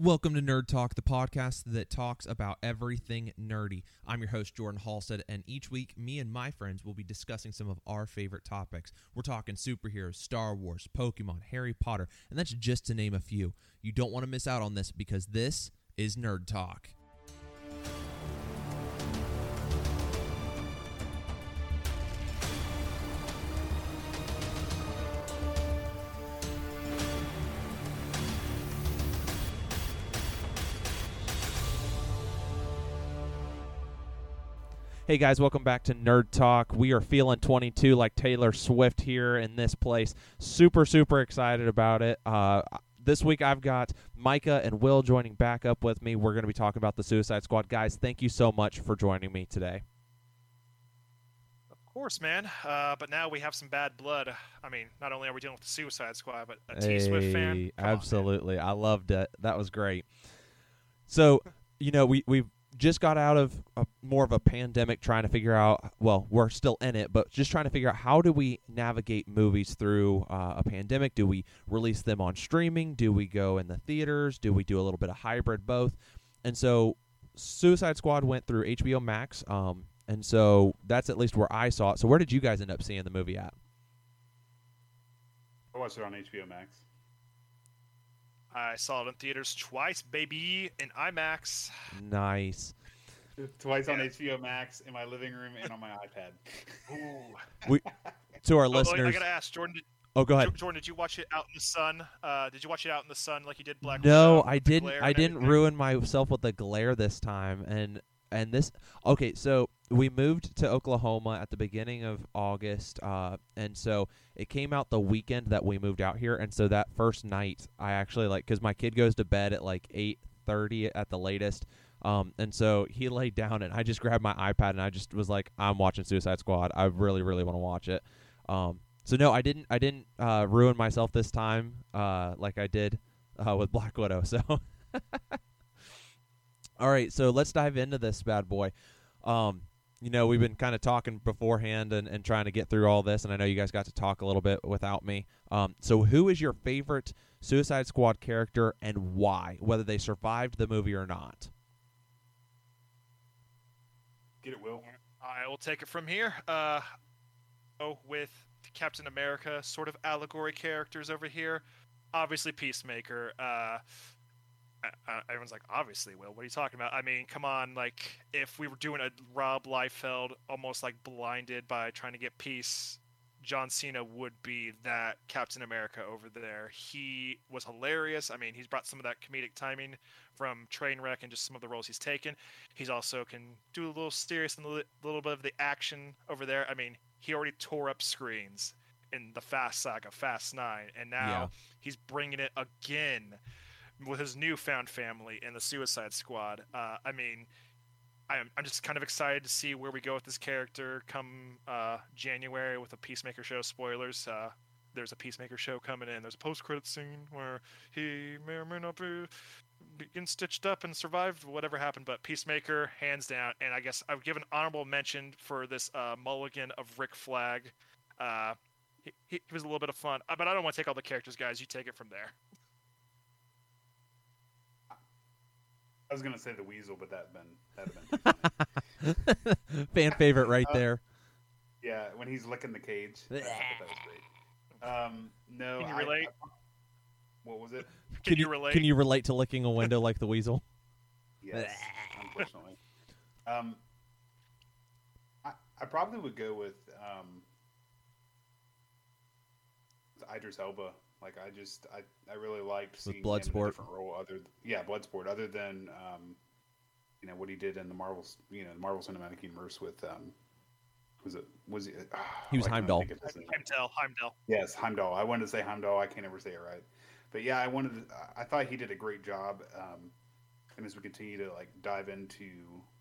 Welcome to Nerd Talk, the podcast that talks about everything nerdy. I'm your host, Jordan Halstead, and each week, me and my friends will be discussing some of our favorite topics. We're talking superheroes, Star Wars, Pokemon, Harry Potter, and that's just to name a few. You don't want to miss out on this because this is Nerd Talk. Hey guys, welcome back to Nerd Talk. We are feeling 22 like Taylor Swift here in this place. Super, super excited about it. Uh, this week I've got Micah and Will joining back up with me. We're going to be talking about the Suicide Squad. Guys, thank you so much for joining me today. Of course, man. Uh, but now we have some bad blood. I mean, not only are we dealing with the Suicide Squad, but a T Swift fan. Hey, Come on, absolutely. I loved it. That was great. So, you know, we we've just got out of a, more of a pandemic trying to figure out well we're still in it but just trying to figure out how do we navigate movies through uh, a pandemic? Do we release them on streaming? Do we go in the theaters? Do we do a little bit of hybrid both? And so suicide squad went through hbo max um, and so that's at least where i saw it. So where did you guys end up seeing the movie at? I watched it on HBO Max. I saw it in theaters twice, baby, in IMAX. nice Twice on HBO Max in my living room and on my iPad. Ooh. to our Oh, oh, I listeners gotta ask, Jordan. Did, oh go ahead Jordan, did you watch it out in the sun? Uh, did you watch it out in the sun like you did Black No, Widow, I didn't. I didn't everything? ruin myself with the glare this time, and and this. Okay, so we moved to Oklahoma at the beginning of August, uh, and so it came out the weekend that we moved out here, and so that first night, I actually like because my kid goes to bed at like eight thirty at the latest. Um, and so he laid down, and I just grabbed my iPad, and I just was like, "I'm watching Suicide Squad. I really, really want to watch it." Um, so no, I didn't. I didn't uh, ruin myself this time, uh, like I did uh, with Black Widow. So, all right, so let's dive into this bad boy. Um, you know, we've been kind of talking beforehand and, and trying to get through all this, and I know you guys got to talk a little bit without me. Um, so, who is your favorite Suicide Squad character and why? Whether they survived the movie or not? Get it, Will? I will take it from here. Uh, oh, with Captain America sort of allegory characters over here. Obviously, Peacemaker. Uh, uh, everyone's like, obviously, Will. What are you talking about? I mean, come on. Like, if we were doing a Rob Liefeld, almost like blinded by trying to get peace, John Cena would be that Captain America over there. He was hilarious. I mean, he's brought some of that comedic timing from Trainwreck and just some of the roles he's taken. He's also can do a little serious and a little bit of the action over there. I mean, he already tore up screens in the Fast Saga, Fast Nine, and now Yeah. he's bringing it again with his newfound family in the Suicide Squad. Uh, I mean, I'm, I'm just kind of excited to see where we go with this character come uh, January with a Peacemaker show. Spoilers. Uh, there's a Peacemaker show coming in. There's a post-credit scene where he may or may not be getting stitched up and survived whatever happened. But Peacemaker, hands down. And I guess I would give an honorable mention for this uh, mulligan of Rick Flag. Uh, he, he he was a little bit of fun, uh, but I don't want to take all the characters, guys. You take it from there. I was gonna say the Weasel, but that'd been that'd been. Fan favorite right Uh, there. yeah, when he's licking the cage. That was great. Um, no, Can you relate? I- what was it? Can, you relate? Can you relate to licking a window like the weasel? Yes, unfortunately. Um, I, I probably would go with um, Idris Elba. Like I just I, I really liked seeing him in a different role. Other yeah, Bloodsport. Other than um, you know what he did in the Marvels, you know, the Marvel Cinematic Universe with um, was it was he? ah, He was why can't I Heimdall. think of his name? Heimdall, Heimdall. Yes, Heimdall. I wanted to say Heimdall. I can't ever say it right. But yeah, I wanted. To, I thought he did a great job. Um, and as we continue to like dive into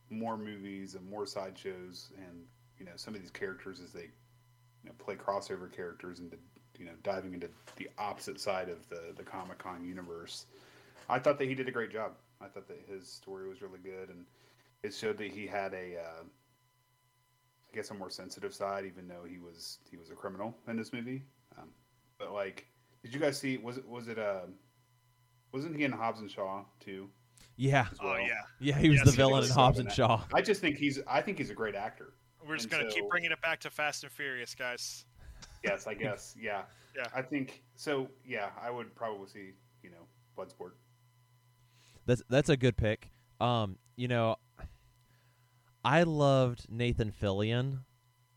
more movies and more sideshows, and you know some of these characters as they you know, play crossover characters and you know diving into the opposite side of the the Comic Con universe, I thought that he did a great job. I thought that his story was really good, and it showed that he had a. Uh, I guess a more sensitive side, even though he was he was a criminal in this movie. Um, but like, did you guys see? Was it was it uh, Wasn't he in Hobbs and Shaw too? Yeah, as Oh yeah, yeah, he was Yes, the villain was in Hobbs and. Shaw. I just think he's. I think he's a great actor. we're just And gonna keep bringing it back to Fast and Furious, guys. Yes, I guess. Yeah. Yeah. I think so. Yeah, I would probably see. You know, Bloodsport. That's that's a good pick. Um, you know, I loved Nathan Fillion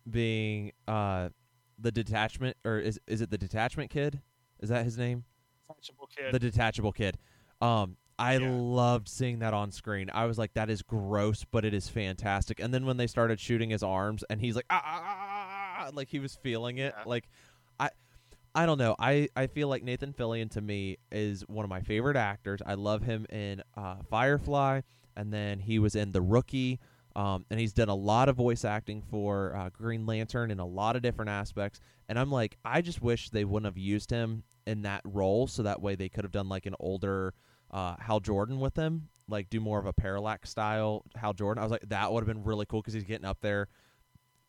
being uh the detachment or is is it the detachment kid? Is that his name? Detachable kid. The detachable kid. Um I Yeah. loved seeing that on screen. I was like, that is gross, but it is fantastic. And then when they started shooting his arms, and he's like, ah, ah, ah, ah, ah," like he was feeling it. Yeah. Like, I, I don't know. I, I feel like Nathan Fillion to me is one of my favorite actors. I love him in uh, Firefly, and then he was in The Rookie. Um, and he's done a lot of voice acting for uh, Green Lantern in a lot of different aspects. And I'm like, I just wish they wouldn't have used him in that role, so that way they could have done like an older uh, Hal Jordan with him, like do more of a parallax style Hal Jordan. I was like, that would have been really cool because he's getting up there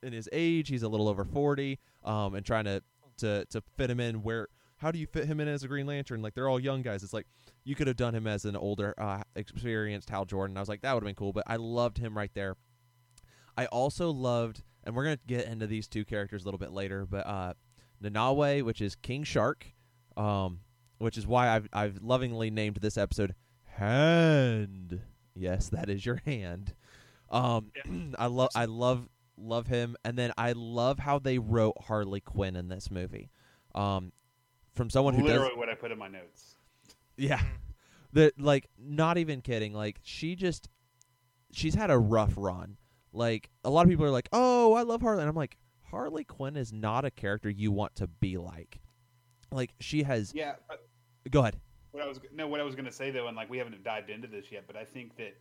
in his age. He's a little over forty, um, and trying to to to fit him in where. How do you fit him in as a Green Lantern? Like they're all young guys. It's like you could have done him as an older, uh, experienced Hal Jordan. I was like, that would have been cool. But I loved him right there. I also loved, and we're gonna get into these two characters a little bit later, but uh, Nanaue, which is King Shark, um, which is why I've I've lovingly named this episode Hand. Yes, that is your hand. Um, I love I love love him, and then I love how they wrote Harley Quinn in this movie. Um, from someone who does Literally what I put in my notes. yeah. that like not even kidding. Like she just she's had a rough run. Like a lot of people are like, "Oh, I love Harley." And I'm like, "Harley Quinn is not a character you want to be like." Like she has Yeah, but Go ahead. what I was no, what I was gonna say though, and like we haven't dived into this yet, but I think that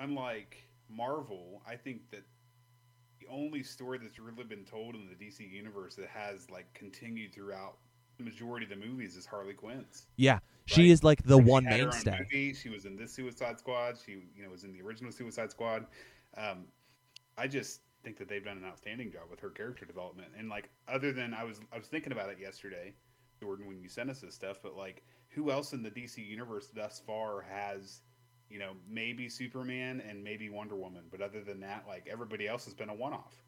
unlike Marvel, I think that the only story that's really been told in the DC universe that has like continued throughout the majority of the movies is Harley Quinn's. Yeah. She Right. is like the Like, one mainstay. She was in this Suicide Squad. She, you know, was in the original Suicide Squad. Um, I just think that they've done an outstanding job with her character development. And like, other than I was, I was thinking about it yesterday, Jordan, when you sent us this stuff. But like, who else in the DC universe thus far has, you know, maybe Superman and maybe Wonder Woman, but other than that, like everybody else has been a one-off.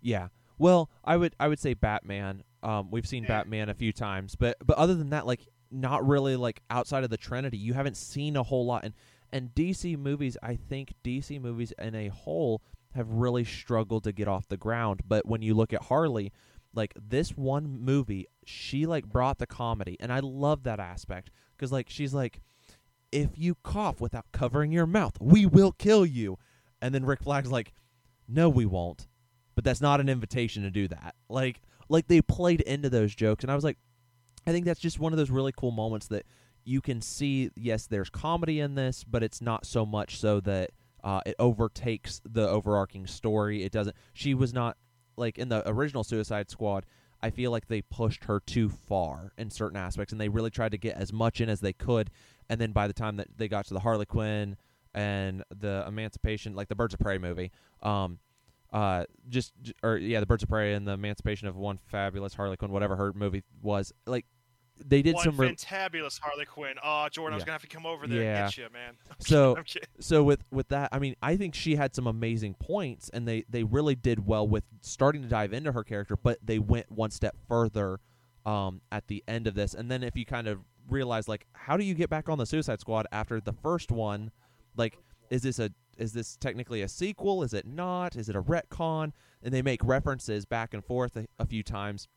Yeah. Well, I would I would say Batman. Um, we've seen Yeah. Batman a few times, but but other than that, like not really like outside of the Trinity, you haven't seen a whole lot. And and DC movies, I think DC movies in a whole have really struggled to get off the ground. But when you look at Harley, like this one movie, she like brought the comedy, and I love that aspect because like she's like, if you cough without covering your mouth, we will kill you. And then Rick Flag's like, no, we won't but that's not an invitation to do that. Like like they played into those jokes and I was like I think that's just one of those really cool moments that you can see yes there's comedy in this but it's not so much so that uh, it overtakes the overarching story. It doesn't she was not like in the original Suicide Squad I feel like they pushed her too far in certain aspects and they really tried to get as much in as they could and then by the time that they got to the Harley Quinn and the Emancipation like the Birds of Prey movie um uh, just j- or yeah, the Birds of Prey and the Emancipation of One Fabulous Harley Quinn, whatever her movie was. Like they did One some. Re- fantabulous Harley Quinn. Oh, Jordan, I was Yeah. gonna have to come over there Yeah. and get you, man. So- I'm kidding. so with with that, I mean, I think she had some amazing points, and they they really did well with starting to dive into her character, but they went one step further um, at the end of this. And then if you kind of realize like, how do you get back on the Suicide Squad after the first one? Like, is this a is this technically a sequel? Is it not? Is it a retcon? And they make references back and forth a, a few times.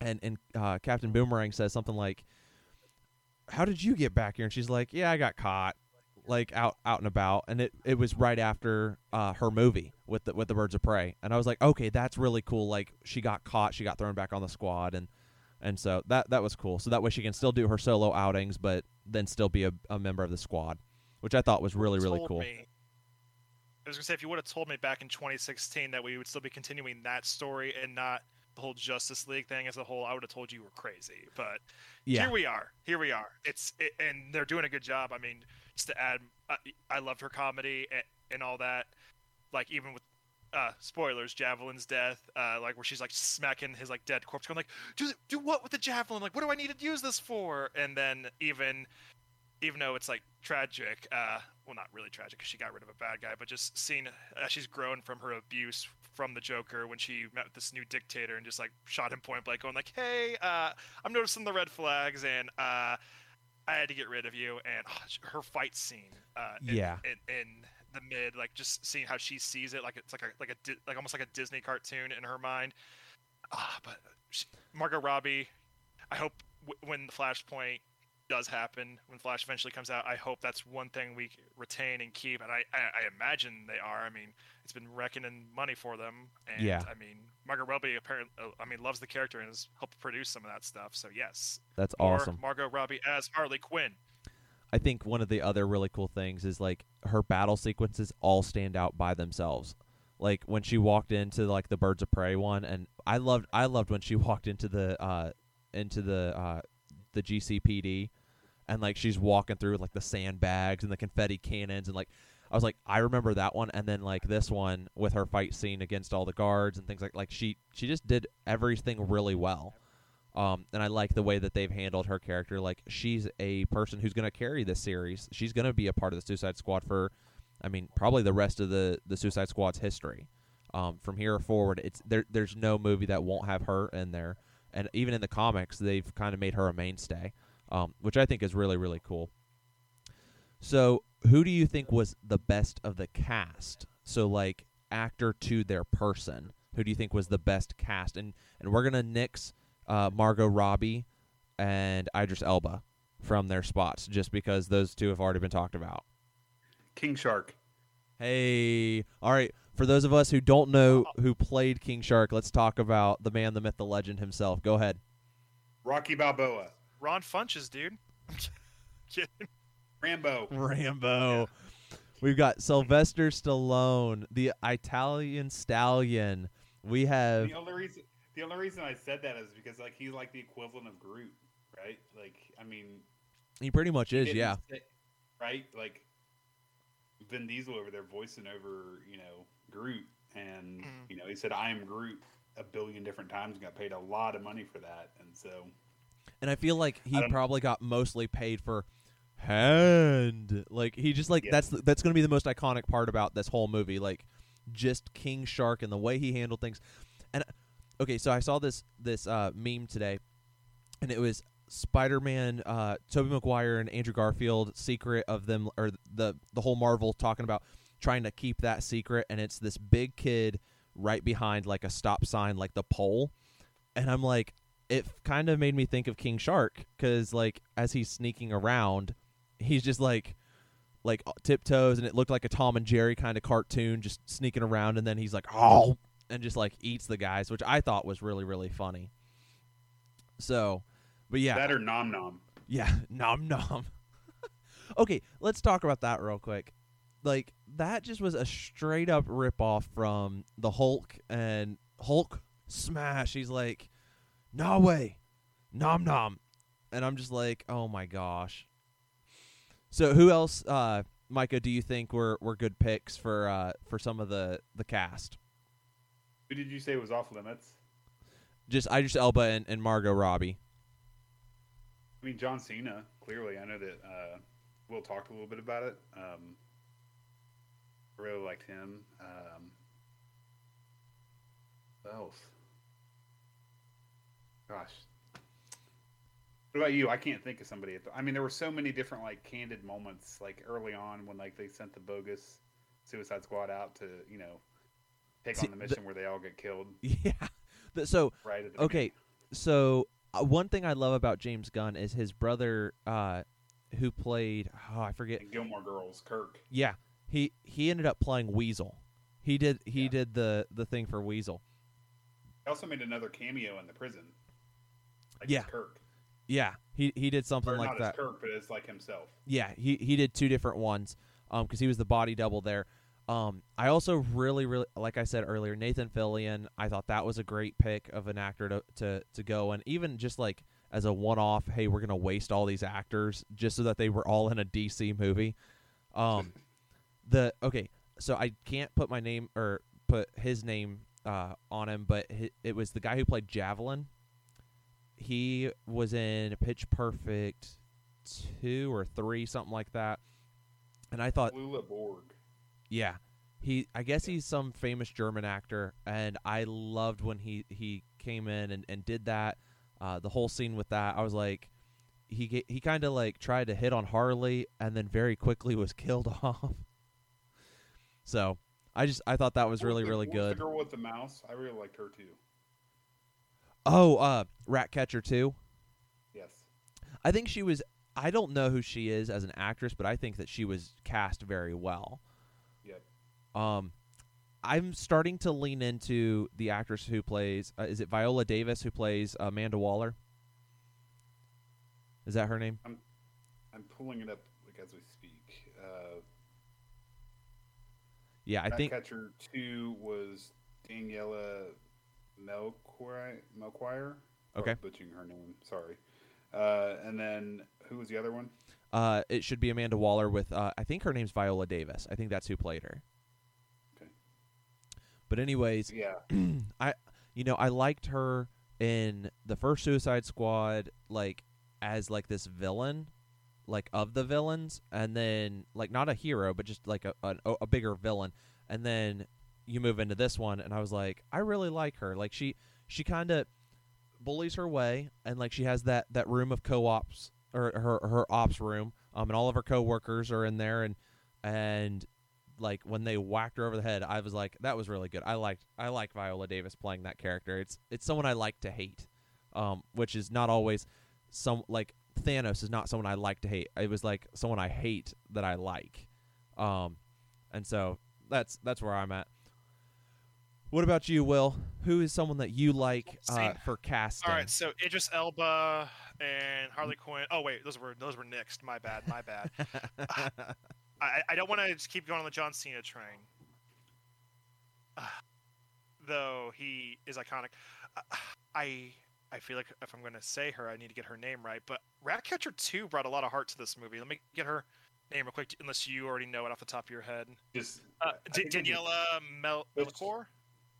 And and uh, Captain Boomerang says something like, "How did you get back here?" And she's like, "Yeah, I got caught." like out out and about and it, it was right after uh, her movie with the with the birds of prey and i was like okay that's really cool like she got caught she got thrown back on the squad and and so that that was cool so that way she can still do her solo outings but then still be a, a member of the squad which i thought was really really cool me- I was gonna say if you would have told me back in 2016 that we would still be continuing that story and not the whole Justice League thing as a whole, I would have told you you were crazy. But yeah here we are. Here we are. It's it, and they're doing a good job. I mean, just to add, I, I loved her comedy and, and all that. Like even with uh, spoilers, Javelin's death, uh, like where she's like smacking his like dead corpse, going like, "Do do what with the javelin? Like, what do I need to use this for?" And then even even though it's like tragic, uh, well, not really tragic because she got rid of a bad guy, but just seeing as she's grown from her abuse from the Joker when she met this new dictator and just like shot him point blank, going like, "Hey, uh, I'm noticing the red flags and uh, I had to get rid of you." And oh, her fight scene, uh, in, Yeah. in, in the mid, like just seeing how she sees it, like it's like a like a like almost like a Disney cartoon in her mind. Ah, but she, Margot Robbie, I hope w- when the Flashpoint does happen, when Flash eventually comes out, I hope that's one thing we retain and keep. And I, I, I imagine they are. I mean, it's been reckoning money for them. And Yeah. I mean, Margot Robbie apparently, I mean, loves the character and has helped produce some of that stuff. So yes, That's awesome. Margot Robbie as Harley Quinn. I think one of the other really cool things is like her battle sequences all stand out by themselves. Like when she walked into like the Birds of Prey one, and I loved I loved when she walked into the uh into the uh the GCPD, and like she's walking through like the sandbags and the confetti cannons, and like I was like I remember that one, and then like this one with her fight scene against all the guards and things like like she she just did everything really well. Um, and I like the way that they've handled her character. Like she's a person who's going to carry this series. She's going to be a part of the Suicide Squad for, I mean, probably the rest of the the Suicide Squad's history. Um, from here forward, it's there. There's no movie that won't have her in there, and even in the comics, they've kind of made her a mainstay, um, which I think is really really cool. So, who do you think was the best of the cast? So, like actor to their person, who do you think was the best cast? And and we're gonna nix uh, Margot Robbie and Idris Elba from their spots just because those two have already been talked about. King Shark. Hey, all right. For those of us who don't know who played King Shark, let's talk about the man, the myth, the legend himself. Go ahead. Rocky Balboa. Ron Funches, dude. Kidding. Rambo. Rambo. We've got Sylvester Stallone, the Italian stallion. We have The only reason the only reason I said that is because like he's like the equivalent of Groot, right? Like I mean, he pretty much he is, yeah. say- right? Like Vin Diesel over there voicing over, you know, Groot, and Mhm. you know he said I am Groot a billion different times and got paid a lot of money for that, and so And I feel like he I don't- probably got mostly paid for hand. Like he just like Yeah. that's that's going to be the most iconic part about this whole movie. Like just King Shark and the way he handled things. And okay, so I saw this this uh, meme today, and it was Spider-Man, uh, Tobey Maguire, and Andrew Garfield secret of them or the the whole Marvel talking about trying to keep that secret, and it's this big kid right behind like a stop sign, like the pole, and I'm like, it kind of made me think of King Shark because like as he's sneaking around, he's just like like tiptoes, and it looked like a Tom and Jerry kind of cartoon, just sneaking around, and then he's like oh, and just like eats the guys, which I thought was really really funny. So, but yeah, that or Nom Nom. yeah, nom nom. okay, let's talk about that real quick. Like that just was a straight up rip off from the Hulk and Hulk smash. He's like, no way, nom nom, and I'm just like, oh my gosh. So who else, uh, Micah? Do you think were were good picks for uh, for some of the the cast? Who did you say was off limits? Just Idris Elba and, and Margot Robbie. I mean, John Cena. Clearly, I know that uh, Will talked a little bit about it. Um, I really liked him. Um, what else? Gosh, what about you? I can't think of somebody. At the, I mean, there were so many different like candid moments, like early on when like they sent the bogus Suicide Squad out to you know take See, on the the- mission where they all get killed. Yeah. The- So Right. At the okay beginning. so uh, one thing i love about james gunn is his brother uh who played oh i forget And Gilmore Girls, Kirk. yeah he he ended up playing weasel he did he Yeah. did the the thing for weasel He also made another cameo in the prison. Like Yeah. Kirk. yeah he he did something Or like not that as Kirk, but it's like himself. yeah he he did two different ones um because he was the body double there um i also really really like i said earlier nathan fillion i thought that was a great pick of an actor to to, to go and even just like as a one-off hey we're gonna waste all these actors just so that they were all in a dc movie um the okay so i can't put my name or put his name uh on him but it was the guy who played javelin he was in pitch perfect two or three, something like that. And I thought, Flula Borg. Yeah, he. I guess he's some famous German actor, and I loved when he he came in and, and did that. Uh, the whole scene with that, I was like, he he kind of like tried to hit on Harley, and then very quickly was killed off. so I just I thought that was really really good. The girl with the mouse. I really liked her too. Oh, uh, Ratcatcher too. Yes. I think she was. I don't know who she is as an actress, but I think that she was cast very well. Um, I'm starting to lean into the actress who plays. Uh, is it Viola Davis who plays Amanda Waller? Is that her name? I'm I'm pulling it up like as we speak. Uh, Yeah, I think. Catcher two was Daniela Melchior. Melchior. Okay. Butchering her name. Sorry. Uh, and then who was the other one? Uh, it should be Amanda Waller with. Uh, I think her name's Viola Davis. I think that's who played her. But anyways, Yeah. I you know I liked her in the first Suicide Squad like as like this villain like of the villains and then like not a hero but just like a a, a bigger villain. And then you move into this one and I was like I really like her. Like she she kind of bullies her way and like she has that that room of co-ops or her her ops room. Um and all of her coworkers are in there and and like when they whacked her over the head, I was like, that was really good. I liked I like Viola Davis playing that character. It's it's someone I like to hate, um, which is not always some like Thanos is not someone I like to hate. It was like someone I hate that I like, um, and so that's that's where I'm at. What about you, Will? Who is someone that you like uh, for casting? All right, so Idris Elba and Harley Quinn. Oh wait, those were those were nixed. My bad, my bad. I, I don't want to just keep going on the John Cena train. Though he is iconic. Uh, I I feel like if I'm going to say her, I need to get her name right. But Ratcatcher 2 brought a lot of heart to this movie. Let me get her name real quick, unless you already know it off the top of your head. Just Uh, D- think it was- Daniela Mel- Melchior?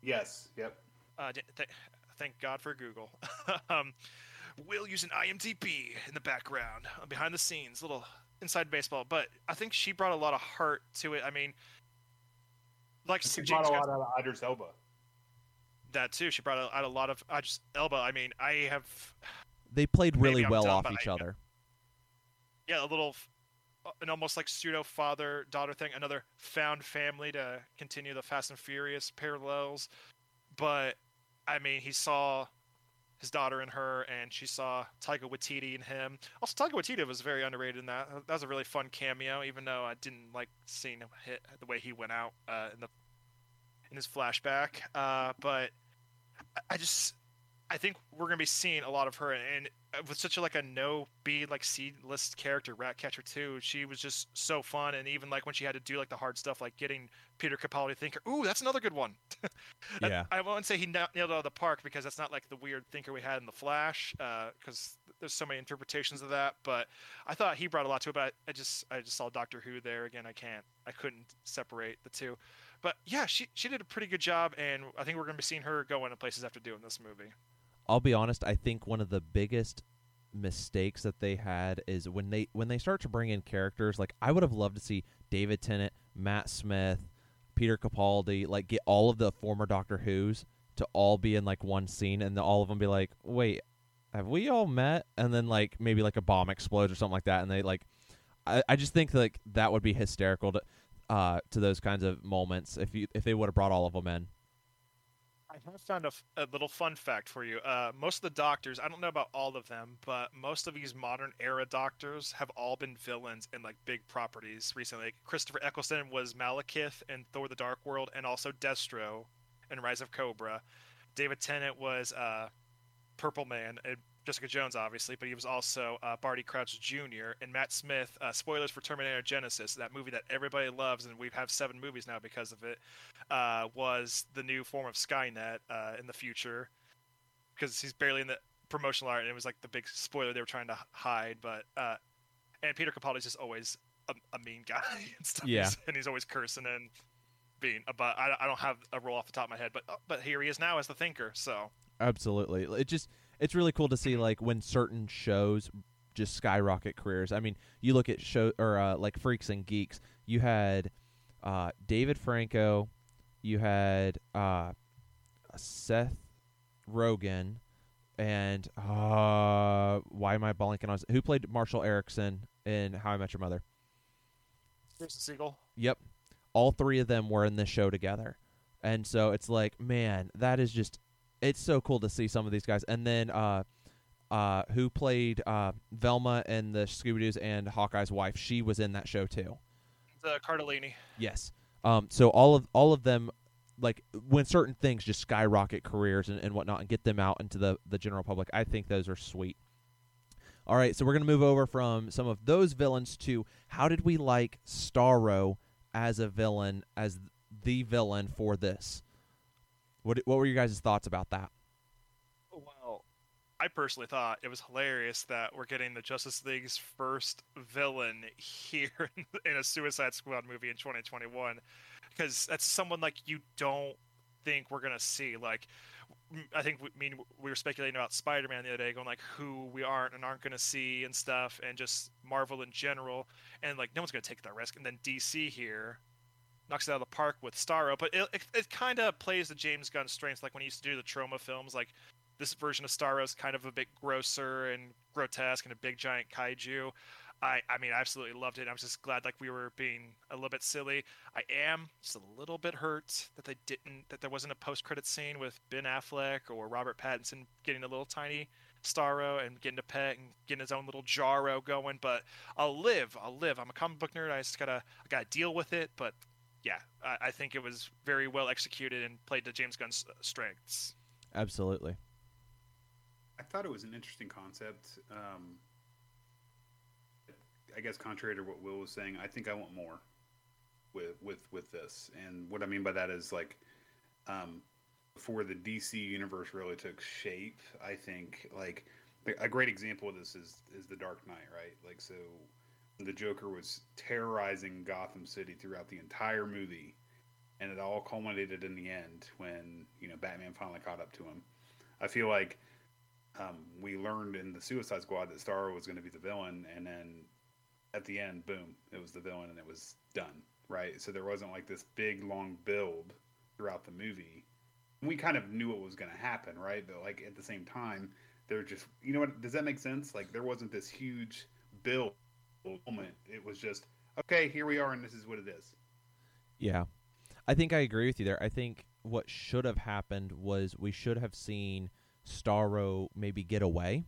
Yes. Yep. Uh, th- thank God for Google. um, Will use an IMDb in the background, uh, behind the scenes, little inside baseball. But I think she brought a lot of heart to it. I mean, like She James brought a Gunn- lot out of Idris Elba. that too. She brought out a lot of I just Elba. I mean, I have they played really well dumb, off each I- other. yeah a little uh, an almost like pseudo father daughter thing. Another found family to continue the Fast and Furious parallels. But I mean, he saw his daughter in her, and she saw Taika Waititi and him. Also, Taika Waititi was very underrated in that. That was a really fun cameo, even though I didn't like seeing him hit the way he went out uh, in the in his flashback. Uh, but I just I think we're gonna be seeing a lot of her, and uh, with such a like a no B like C list character, Ratcatcher two, she was just so fun, and even like when she had to do like the hard stuff, like getting Peter Capaldi to think, ooh, that's another good one. I- Yeah. I, won't say he na- nailed it out of the park because that's not like the weird thinker we had in the Flash, uh, because there's so many interpretations of that. But I thought he brought a lot to it. But I, I just I just saw Doctor Who there again. I can't I couldn't separate the two. But yeah, she she did a pretty good job, and I think we're gonna be seeing her go into places after doing this movie. I'll be honest. I think one of the biggest mistakes that they had is when they when they start to bring in characters. Like I would have loved to see David Tennant, Matt Smith, Peter Capaldi, like get all of the former Doctor Who's to all be in like one scene, and all of them be like, "Wait, have we all met?" And then like maybe like a bomb explodes or something like that, and they like. I, I just think like that would be hysterical to uh to those kinds of moments if you if they would have brought all of them in. I have found a, f- a little fun fact for you. Uh, most of the doctors, I don't know about all of them, but most of these modern era doctors have all been villains in like big properties recently. Like, Christopher Eccleston was Malekith in Thor: The Dark World, and also Destro in Rise of Cobra. David Tennant was uh, Purple Man and Jessica Jones, obviously, but he was also uh, Barty Crouch Jr. and Matt Smith. Uh, spoilers for Terminator Genisys, that movie that everybody loves, and we have seven movies now because of it. Uh, was the new form of Skynet uh, in the future because he's barely in the promotional art, and it was like the big spoiler they were trying to hide. But uh, and Peter Capaldi's just always a, a mean guy and stuff. Yeah. And he's always cursing and being. But I, I don't have a role off the top of my head, but uh, but here he is now as the thinker. So Absolutely. It just it's really cool to see like when certain shows just skyrocket careers. I mean, you look at show or uh, like Freaks and Geeks. You had uh, David Franco, you had uh, Seth Rogen, and uh, why am I blanking on who played Marshall Eriksen in How I Met Your Mother? Jason Segel. Yep, all three of them were in this show together, and so it's like, man, that is just it's so cool to see some of these guys. And then uh, uh, who played uh, Velma in the Scooby Doo's and Hawkeye's wife? She was in that show too. The Cardellini. Yes. Um, so all of all of them, like when certain things just skyrocket careers and, and whatnot, and get them out into the the general public, I think those are sweet. All right, so we're gonna move over from some of those villains to how did we like Starro as a villain, as the villain for this? What what were your guys' thoughts about that? Well, I personally thought it was hilarious that we're getting the Justice League's first villain here in a Suicide Squad movie in 2021, because that's someone like you don't think we're gonna see. Like, I think we mean we were speculating about Spider-Man the other day, going like who we aren't and aren't gonna see and stuff, and just Marvel in general, and like no one's gonna take that risk. And then DC here knocks it out of the park with Starro, but it, it, it kind of plays the James Gunn strengths, like when he used to do the Troma films, like this version of Starro is kind of a bit grosser and grotesque and a big giant kaiju. I, I mean, I absolutely loved it. I was just glad like we were being a little bit silly. I am just a little bit hurt that they didn't that there wasn't a post credit scene with Ben Affleck or Robert Pattinson getting a little tiny Starro and getting a pet and getting his own little Jarro going. But I'll live. I'll live. I'm a comic book nerd. I just gotta I gotta deal with it. But yeah, I, I think it was very well executed and played to James Gunn's uh, strengths. Absolutely. I thought it was an interesting concept. Um, I guess contrary to what Will was saying, I think I want more with with with this. And what I mean by that is like um, before the DC universe really took shape, I think like a great example of this is is the Dark Knight, right? Like so the Joker was terrorizing Gotham City throughout the entire movie, and it all culminated in the end when you know Batman finally caught up to him. I feel like um, we learned in the Suicide Squad that Starro was going to be the villain, and then at the end, boom, it was the villain, and it was done. Right, so there wasn't like this big long build throughout the movie. We kind of knew what was going to happen, right? But like at the same time, they're just you know what? Does that make sense? Like there wasn't this huge build moment. It was just okay. Here we are, and this is what it is. Yeah, I think I agree with you there. I think what should have happened was we should have seen Starro maybe get away,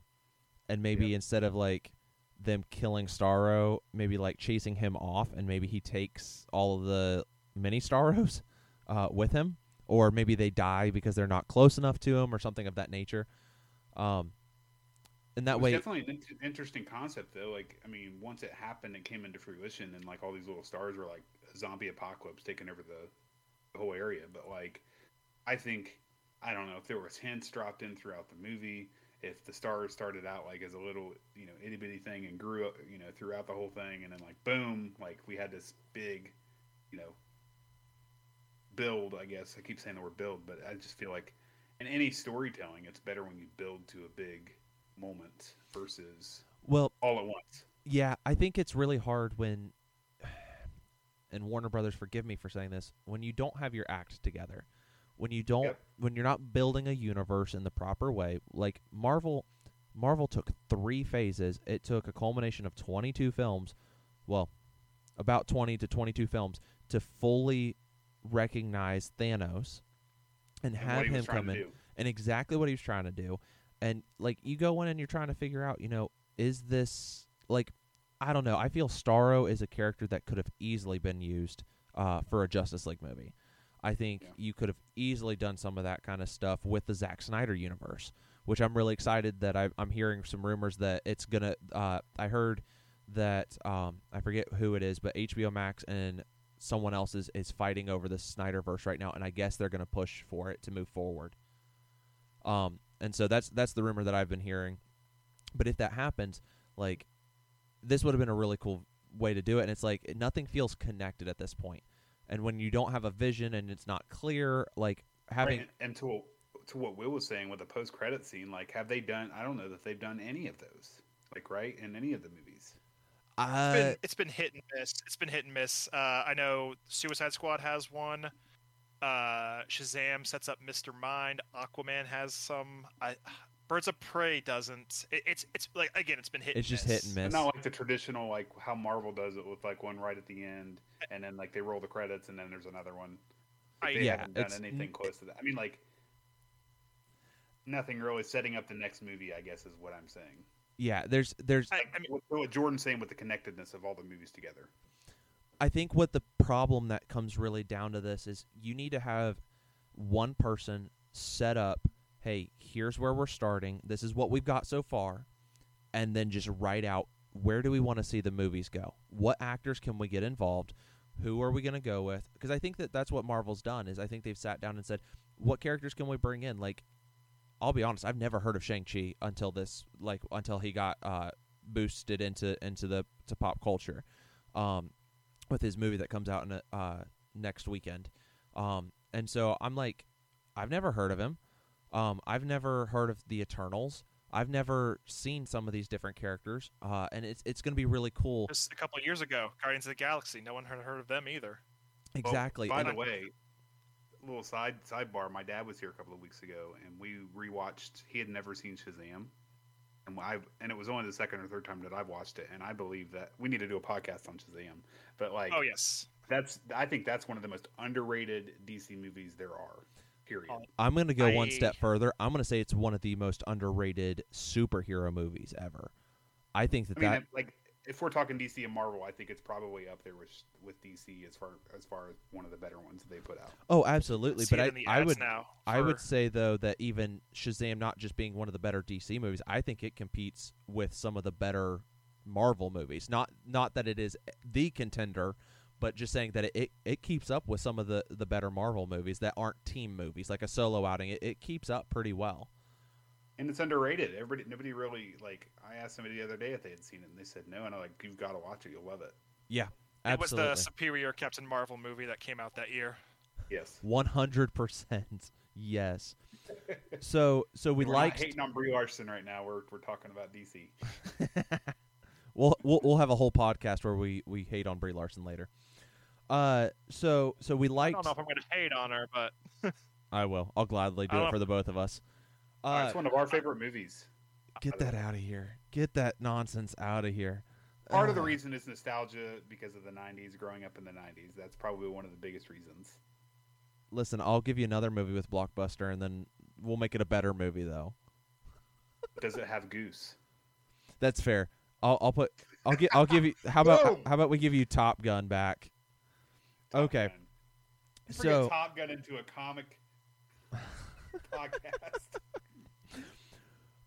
and maybe yep. instead of like them killing Starro, maybe like chasing him off, and maybe he takes all of the mini Starros uh, with him, or maybe they die because they're not close enough to him, or something of that nature. Um, and that way, definitely an interesting concept, though. Like, I mean, once it happened, it came into fruition, and like all these little stars were like zombie apocalypse taking over the, the whole area. But like, I think I don't know if there was hints dropped in throughout the movie. If the stars started out like as a little, you know, itty bitty thing and grew up, you know, throughout the whole thing, and then like boom, like we had this big, you know, build. I guess I keep saying the word build, but I just feel like in any storytelling, it's better when you build to a big moment versus well all at once. Yeah, I think it's really hard when and Warner Brothers forgive me for saying this, when you don't have your act together. When you don't yep. when you're not building a universe in the proper way, like Marvel Marvel took 3 phases. It took a culmination of 22 films, well, about 20 to 22 films to fully recognize Thanos and, and have him come in and exactly what he was trying to do and like you go in and you're trying to figure out, you know, is this like I don't know. I feel Starro is a character that could have easily been used uh, for a Justice League movie. I think yeah. you could have easily done some of that kind of stuff with the Zack Snyder universe, which I'm really excited that I, am hearing some rumors that it's gonna. Uh, I heard that um, I forget who it is, but HBO Max and someone else is, is fighting over the Snyderverse right now, and I guess they're gonna push for it to move forward. Um, and so that's that's the rumor that I've been hearing. But if that happens, like this would have been a really cool way to do it. And it's like nothing feels connected at this point. And when you don't have a vision and it's not clear, like having right. and to to what Will was saying with the post credit scene, like have they done? I don't know that they've done any of those. like right in any of the movies. It's Uh, been, it's been hit and miss. It's been hit and miss. Uh, I know Suicide Squad has one. Uh, Shazam sets up Mr. Mind. Aquaman has some. I, Birds of Prey doesn't. It, it's it's like again, it's been hit. it's and just miss. hit and But miss. not like the traditional like how Marvel does it with like one right at the end, and then like they roll the credits, and then there's another one. Like, I- they Yeah, haven't done anything close to that. I mean, like nothing really setting up the next movie. I guess is what I'm saying. Yeah, there's there's I, I mean, What, what Jordan's saying with the connectedness of all the movies together. I think what the problem that comes really down to this is you need to have one person set up, hey, here's where we're starting. This is what we've got so far. And then just write out where do we want to see the movies go? What actors can we get involved? Who are we going to go with? Because I think that that's what Marvel's done is I think they've sat down and said, what characters can we bring in? Like I'll be honest, I've never heard of Shang-Chi until this like until he got uh boosted into into the to pop culture. Um with his movie that comes out in a, uh, next weekend. Um, and so I'm like, I've never heard of him. Um, I've never heard of the Eternals. I've never seen some of these different characters, uh, and it's it's going to be really cool. just a couple of years ago, Guardians of the Galaxy. No one had heard of them either. Well, Exactly. by and- the way, little side sidebar. My dad was here a couple of weeks ago, and we rewatched. He had never seen Shazam, and I and it was only the second or third time that I've watched it. And I believe that we need to do a podcast on Shazam. But like, Oh yes, that's I think that's one of the most underrated DC movies there are. Period. Oh, I'm going to go one step further. I'm going to say it's one of the most underrated superhero movies ever. I think that I mean, that like if we're talking DC and Marvel, I think it's probably up there with with DC as far as far as one of the better ones that they put out. oh, absolutely. But I, I would now. I would say though that even Shazam not just being one of the better DC movies, I think it competes with some of the better Marvel movies. Not not that it is the contender, but just saying that it, it, it keeps up with some of the, the better Marvel movies that aren't team movies, like a solo outing. It, it keeps up pretty well. And it's underrated. Everybody, nobody really like. I asked somebody the other day if they had seen it, and they said no. And I'm like, you've got to watch it. You'll love it. Yeah, it was the superior Captain Marvel movie that came out that year. Yes. one hundred percent. Yes. So so we We're liked. not hating on Brie Larson right now. We're we're talking about DC. we'll, we'll we'll have a whole podcast where we, we hate on Brie Larson later. Uh, so so we like. I don't know if I'm going to hate on her, but I will. I'll gladly do it for the both of us. Uh, Uh, it's one of our favorite movies. get that out of here. Get that nonsense out of here. Part of the Uh, reason is nostalgia because of the '90s. Growing up in the '90s, that's probably one of the biggest reasons. Listen, I'll give you another movie with Blockbuster, and then we'll make it a better movie, though. Does it have Goose? That's fair. I'll I'll put. I'll give. I'll give you. How about how about we give you Top Gun back? Top Okay. Gun. So- Top Gun into a comic podcast.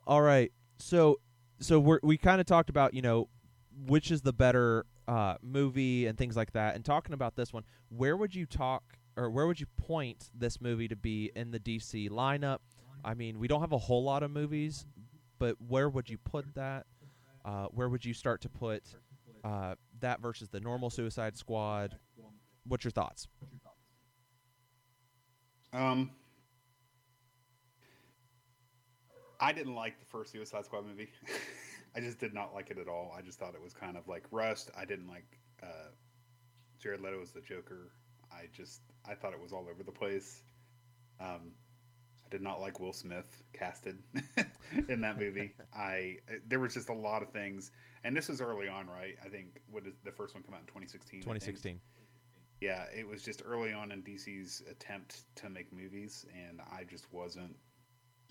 All right. So so we we kind of talked about you know which is the better uh, movie and things like that. And talking about this one, where would you talk or where would you point this movie to be in the DC lineup? I mean, we don't have a whole lot of movies, but where would you put that? Uh, where would you start to put uh, that versus the normal Suicide Squad? What's your thoughts? Um, I didn't like the first Suicide Squad movie. I just did not like it at all. I just thought it was kind of like rust. I didn't like uh, Jared Leto as the Joker. I just I thought it was all over the place. Um, I did not like Will Smith casted in that movie. I there was just a lot of things, and this was early on, right? I think what did the first one come out in 2016? 2016. yeah, it was just early on in DC's attempt to make movies, and I just wasn't,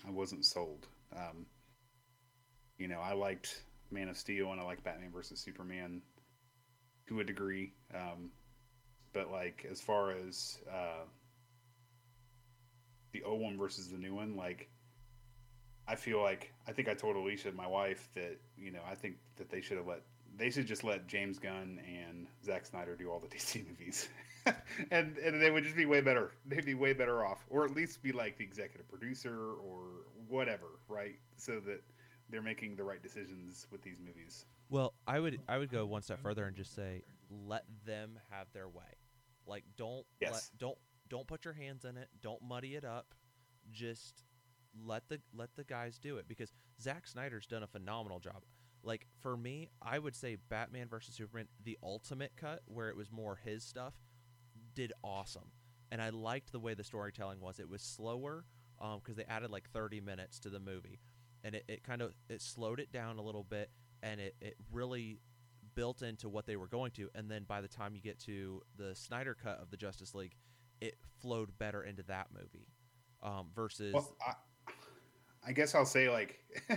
I wasn't sold. Um, you know, I liked Man of Steel and I liked Batman versus Superman to a degree, um, but like as far as uh, the old one versus the new one, like I feel like I think I told Alicia, my wife, that you know I think that they should have let they should just let James Gunn and Zack Snyder do all the DC movies, and and they would just be way better. They'd be way better off, or at least be like the executive producer or whatever, right? So that they're making the right decisions with these movies. Well, I would I would go one step further and just say let them have their way. Like don't Yes. let, don't don't put your hands in it. Don't muddy it up. Just let the let the guys do it because Zack Snyder's done a phenomenal job. Like for me, I would say Batman versus Superman, the ultimate cut, where it was more his stuff, did awesome, and I liked the way the storytelling was. It was slower because they added like 30 minutes to the movie, and it, it kind of it slowed it down a little bit, and it, it really built into what they were going to. And then by the time you get to the Snyder cut of the Justice League, it flowed better into that movie um, versus. Well, I, I guess I'll say like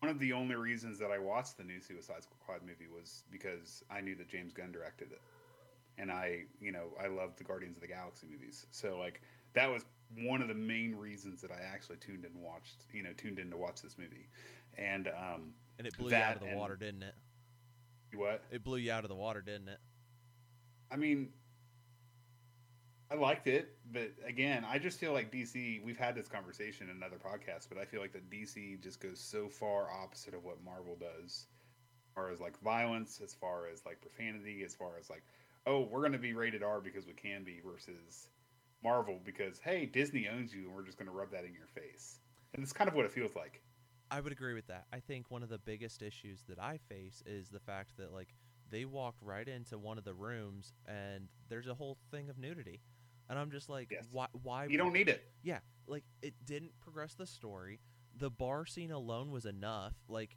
one of the only reasons that I watched the new Suicide Squad movie was because I knew that James Gunn directed it, and I, you know, I loved the Guardians of the Galaxy movies. So like that was one of the main reasons that I actually tuned in and watched, you know, tuned in to watch this movie, and um, and it blew you out of the and- water, didn't it? what It blew you out of the water, didn't it? I mean, I liked it, but again, I just feel like DC. We've had this conversation in another podcast, but I feel like that DC just goes so far opposite of what Marvel does, as far as like violence, as far as like profanity, as far as like, oh, we're going to be rated R because we can be, versus Marvel because hey, Disney owns you, and we're just going to rub that in your face, and it's kind of what it feels like. I would agree with that. I think one of the biggest issues that I face is the fact that like they walked right into one of the rooms and there's a whole thing of nudity. And I'm just like Yes. why why You don't need it. Yeah, like it didn't progress the story. The bar scene alone was enough. Like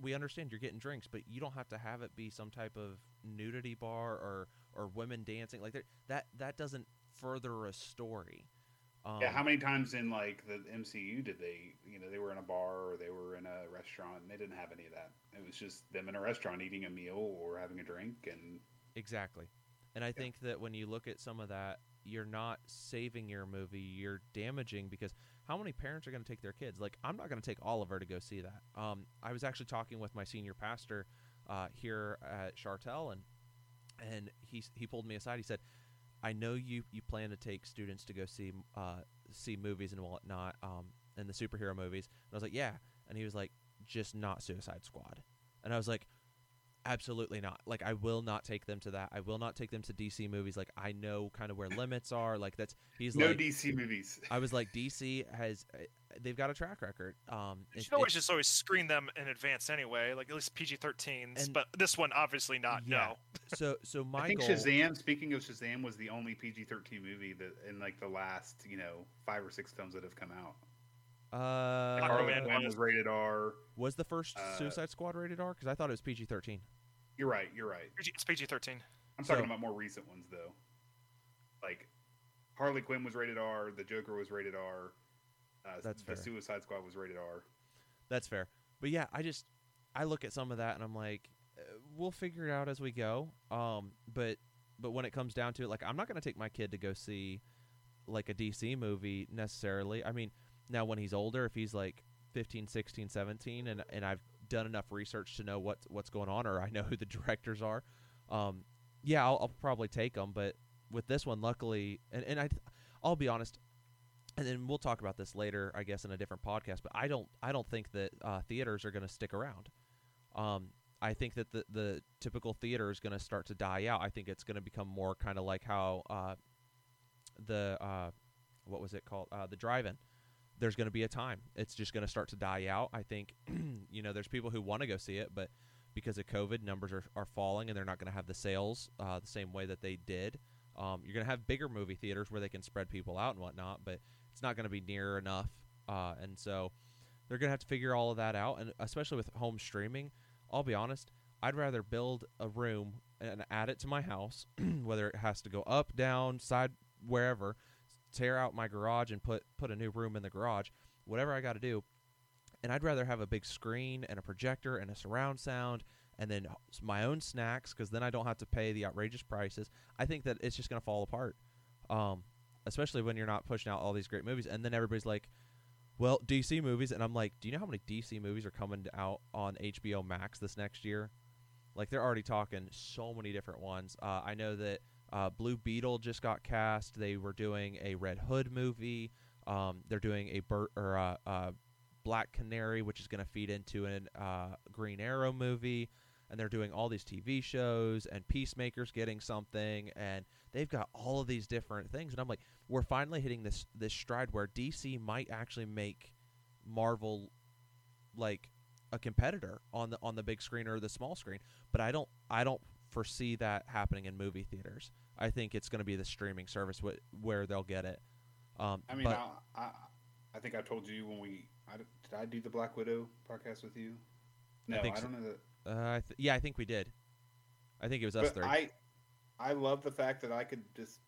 we understand you're getting drinks, but you don't have to have it be some type of nudity bar or or women dancing like that. That that doesn't further a story. Um, yeah, how many times in like the MCU did they, you know, they were in a bar or they were in a restaurant and they didn't have any of that. It was just them in a restaurant eating a meal or having a drink and Exactly. And I think that when you look at some of that, you're not saving your movie, you're damaging because how many parents are going to take their kids? Like, I'm not going to take Oliver to go see that. Um, I was actually talking with my senior pastor uh, here at Chartel, and and he he pulled me aside. He said, "I know you you plan to take students to go see uh, see movies and whatnot, um, and the superhero movies." And I was like, "Yeah," and he was like, "Just not Suicide Squad," and I was like, Absolutely not. Like I will not take them to that. I will not take them to DC movies. Like I know kind of where limits are. Like that's he's no like DC movies. I was like DC has uh, they've got a track record. Um You it- always it- just always screen them in advance anyway, like at least PG-13s. But this one, obviously not. Yeah. No. so so my I think goal Shazam. Speaking of Shazam, was the only PG-13 movie that in like the last you know five or six films that have come out. Uh Harley Quinn was- was rated R. was the first uh, Suicide Squad rated R cuz I thought it was PG-13. You're right. You're right. It's PG-13. I'm talking about more recent ones though. Like Harley Quinn was rated R. The Joker was rated R. Uh, That's the fair. Suicide Squad was rated R. That's fair. But yeah, I just I look at some of that and I'm like uh, we'll figure it out as we go. Um but but when it comes down to it like I'm not going to take my kid to go see like a DC movie necessarily. I mean, now when he's older if he's like 15, 16, 17 and and I've done enough research to know what what's going on or I know who the directors are. Um yeah, I'll, I'll probably take them, but with this one luckily and and I I'll be honest and then we'll talk about this later, I guess, in a different podcast. But I don't, I don't think that uh, theaters are going to stick around. Um, I think that the the typical theater is going to start to die out. I think it's going to become more kind of like how uh, the uh, what was it called, uh, the drive-in. There's going to be a time. It's just going to start to die out. I think, you know, there's people who want to go see it, but because of COVID, numbers are, are falling, and they're not going to have the sales uh, the same way that they did. Um, you're going to have bigger movie theaters where they can spread people out and whatnot, but it's not going to be near enough. Uh, and so they're going to have to figure all of that out. And especially with home streaming, I'll be honest, I'd rather build a room and add it to my house, whether it has to go up, down, side, wherever, tear out my garage and put, put a new room in the garage, whatever I got to do. And I'd rather have a big screen and a projector and a surround sound and then my own snacks because then I don't have to pay the outrageous prices. I think that it's just going to fall apart. Um, especially when you're not pushing out all these great movies, and then everybody's like, "Well, DC movies," and I'm like, "Do you know how many DC movies are coming out on HBO Max this next year?" Like they're already talking so many different ones. Uh, I know that uh, Blue Beetle just got cast. They were doing a Red Hood movie. Um, they're doing a or uh, uh, Black Canary, which is going to feed into a uh, Green Arrow movie. And they're doing all these TV shows, and Peacemaker's getting something, and they've got all of these different things. And I'm like, we're finally hitting this this stride where DC might actually make Marvel like a competitor on the on the big screen or the small screen. But I don't I don't foresee that happening in movie theaters. I think it's going to be the streaming service wh- where they'll get it. Um, I mean, but I, I, I think I told you when we I, did I do the Black Widow podcast with you? No, I, think so. don't know that. uh, I th- yeah, I think we did. I think it was us But three. I, I love the fact that I could just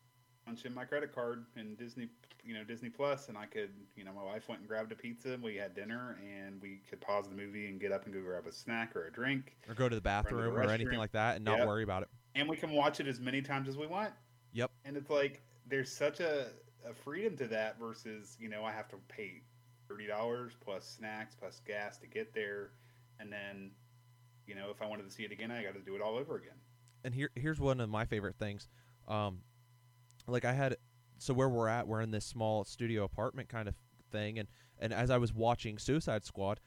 punch in my credit card in Disney, you know, Disney Plus, and I could, you know, my wife went and grabbed a pizza, and we had dinner, and we could pause the movie and get up and go grab a snack or a drink, or go to the the bathroom or anything like that and not Yep. worry about it. and we can watch it as many times as we want. Yep. And it's like there's such a, a freedom to that versus, you know, I have to pay thirty dollars plus snacks plus gas to get there, and then, you know, if I wanted to see it again, I got to do it all over again. and here here's one of my favorite things. Um, like I had, so where we're at, we're in this small studio apartment kind of thing, and and as I was watching Suicide Squad,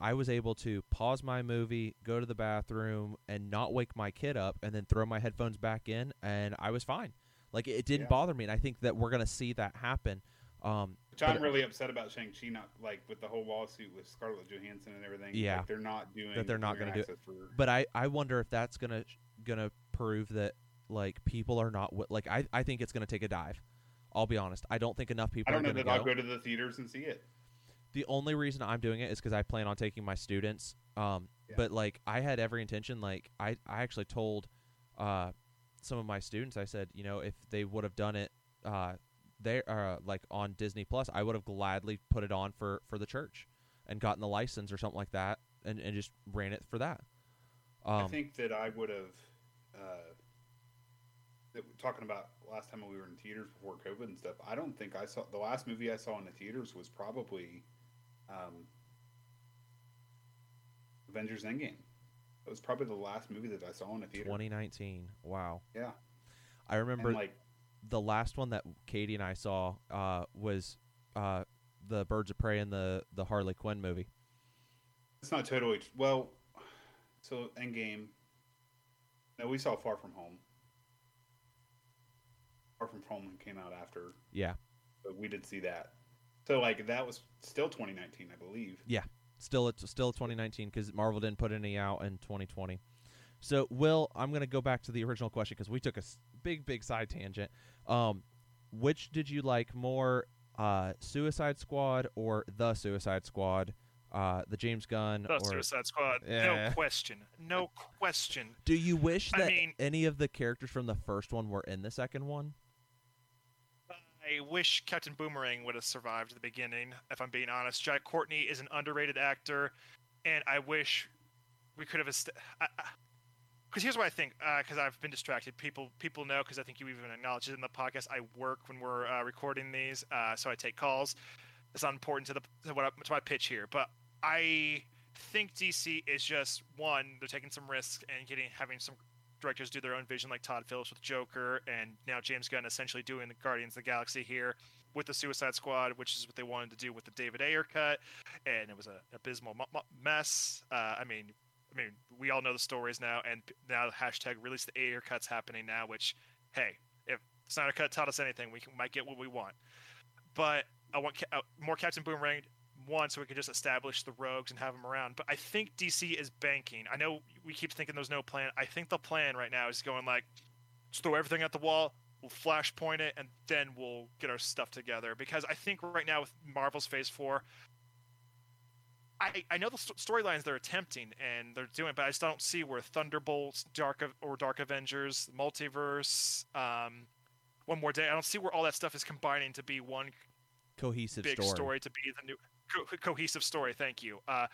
I was able to pause my movie, go to the bathroom, and not wake my kid up, and then throw my headphones back in, and I was fine. Like it didn't Yeah. bother me, and I think that we're gonna see that happen. Um, Which I'm really upset about Shang Chi not like with the whole lawsuit with Scarlett Johansson and everything. Yeah. like, they're not doing That they're not gonna do it. for. but I, I wonder if that's gonna gonna prove that like people are not wi- like I, I think it's gonna take a dive. I'll be honest. I don't think enough people. I don't are know that I'll go. go to the theaters and see it. The only reason I'm doing it is because I plan on taking my students. Um, Yeah. but like I had every intention. Like I, I actually told, uh, some of my students. I said, you know, if they would have done it, uh, there, uh, like on Disney Plus, I would have gladly put it on for for the church, and gotten the license or something like that, and and just ran it for that. Um, I think that I would have. Uh, that we're talking about last time we were in theaters before COVID and stuff. I don't think I saw the last movie I saw in the theaters was probably um, Avengers Endgame. It was probably the last movie that I saw in a theater. 2019. Wow. Yeah, I remember and like the last one that Katie and I saw uh, was uh, the Birds of Prey and the the Harley Quinn movie. it's not totally well. So Endgame. No, we saw Far From Home. Far From Home came out after, Yeah, but we did see that. So like that was still 2019, I believe. Yeah. Still it's still 2019 because Marvel didn't put any out in 2020. So, Will, I'm going to go back to the original question because we took a big, big side tangent. Um, which did you like more, uh, Suicide Squad or the Suicide Squad? Uh, the James Gunn The or Suicide Squad. Yeah. No question. No question. do you wish I that mean- any of the characters from the first one were in the second one? I wish Captain Boomerang would have survived the beginning, if I'm being honest. Jai Courtney is an underrated actor, and I wish we could have. Because here's what I think, because I've been distracted. People people know, because I think you even acknowledged it in the podcast. I work when we're uh, recording these, uh, so I take calls. It's not important to the to, what I, to my pitch here, but I think DC is just one. They're taking some risks and getting having some directors do their own vision, like Todd Phillips with Joker, and now James Gunn essentially doing the Guardians of the Galaxy here with the Suicide Squad, which is what they wanted to do with the David Ayer cut, and it was an abysmal mu- mu- mess. Uh, I mean, I mean, we all know the stories now, and now the hashtag release the Ayer cuts happening now. Which, hey, if Snyder cut taught us anything, we can, might get what we want. But I want ca- uh, more Captain Boomerang one so we can just establish the rogues and have them around. But I think DC is banking. I know we keep thinking there's no plan. I think the plan right now is going like, let's throw everything at the wall. We'll flashpoint it, and then we'll get our stuff together. Because I think right now with Marvel's Phase Four, I I know the st- storylines they're attempting and they're doing, but I just don't see where Thunderbolts, Dark or Dark Avengers, Multiverse, um, One More Day. I don't see where all that stuff is combining to be one Cohesive big story. to be the new co- cohesive story. Thank you. Uh,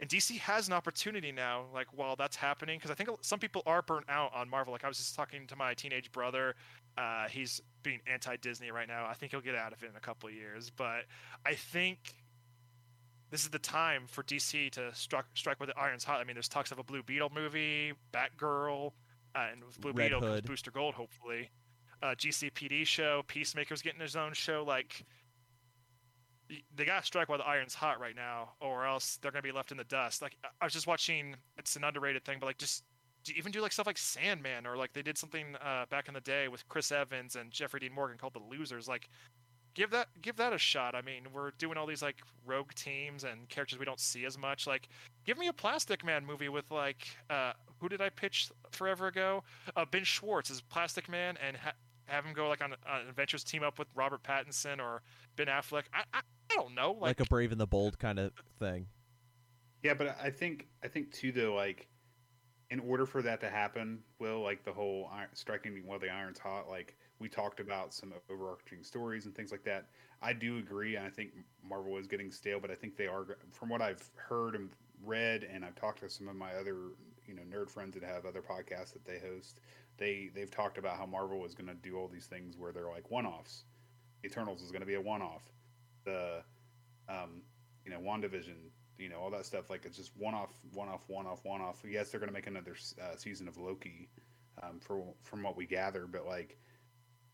and DC has an opportunity now, like while that's happening, because I think some people are burnt out on Marvel. Like I was just talking to my teenage brother. Uh, he's being anti-Disney right now. I think he'll get out of it in a couple of years, but I think this is the time for DC to strike strike with the irons hot. I mean, there's talks of a Blue Beetle movie, Batgirl, uh, and with Blue Red Beetle comes. Booster Gold, hopefully. Uh, GCPD show, Peacemaker's getting his own show. Like, they got to strike while the iron's hot right now, or else they're gonna be left in the dust. Like, I- was just watching. It's an underrated thing, but like, just do you even do like stuff like Sandman, or like they did something uh, back in the day with Chris Evans and Jeffrey Dean Morgan called The Losers. Like, give that give that a shot. I mean, we're doing all these like rogue teams and characters we don't see as much. Like, give me a Plastic Man movie with like uh, who did I pitch forever ago? Uh, Ben Schwartz is Plastic Man, and ha- have him go like on, on adventures, team up with Robert Pattinson or Ben Affleck. I I, I don't know, like, like, a Brave and the Bold kind of thing. Yeah, but I think I think too though, like in order for that to happen, will like the whole iron, striking while the iron's hot, like we talked about some overarching stories and things like that. I do agree, and I think Marvel is getting stale, but I think they are, from what I've heard and read, and I've talked to some of my other you know nerd friends that have other podcasts that they host. They they've talked about how Marvel is going to do all these things where they're like one offs. Eternals is going to be a one off. The um, you know WandaVision you know all that stuff like it's just one off one off one off one off yes they're going to make another uh, season of loki um, for from what we gather but like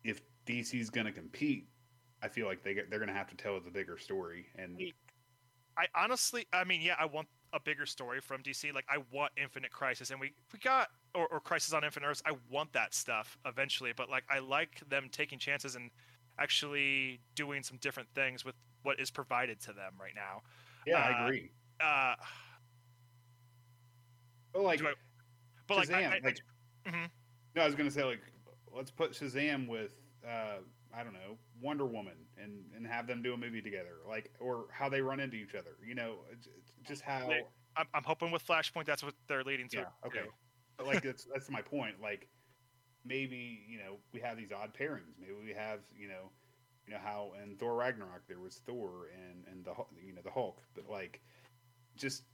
if dc's going to compete i feel like they they're going to have to tell the bigger story and I honestly, I mean, yeah, I want a bigger story from DC. Like, I want Infinite Crisis, and we we got or, or Crisis on Infinite Earths. I want that stuff eventually, but like, I like them taking chances and actually doing some different things with what is provided to them right now. yeah uh, i agree Uh, but like I- but like, I, Shazam, I, like- I, mhm. no i was to say like let's put shazam with uh i don't know wonder woman and and have them do a movie together like or how they run into each other you know just how I'm, I'm hoping with Flashpoint, that's what they're leading to. Yeah, okay. like that's that's my point. Like maybe you know we have these odd pairings. Maybe we have you know you know how in Thor Ragnarok there was Thor and and the you know the Hulk. But like just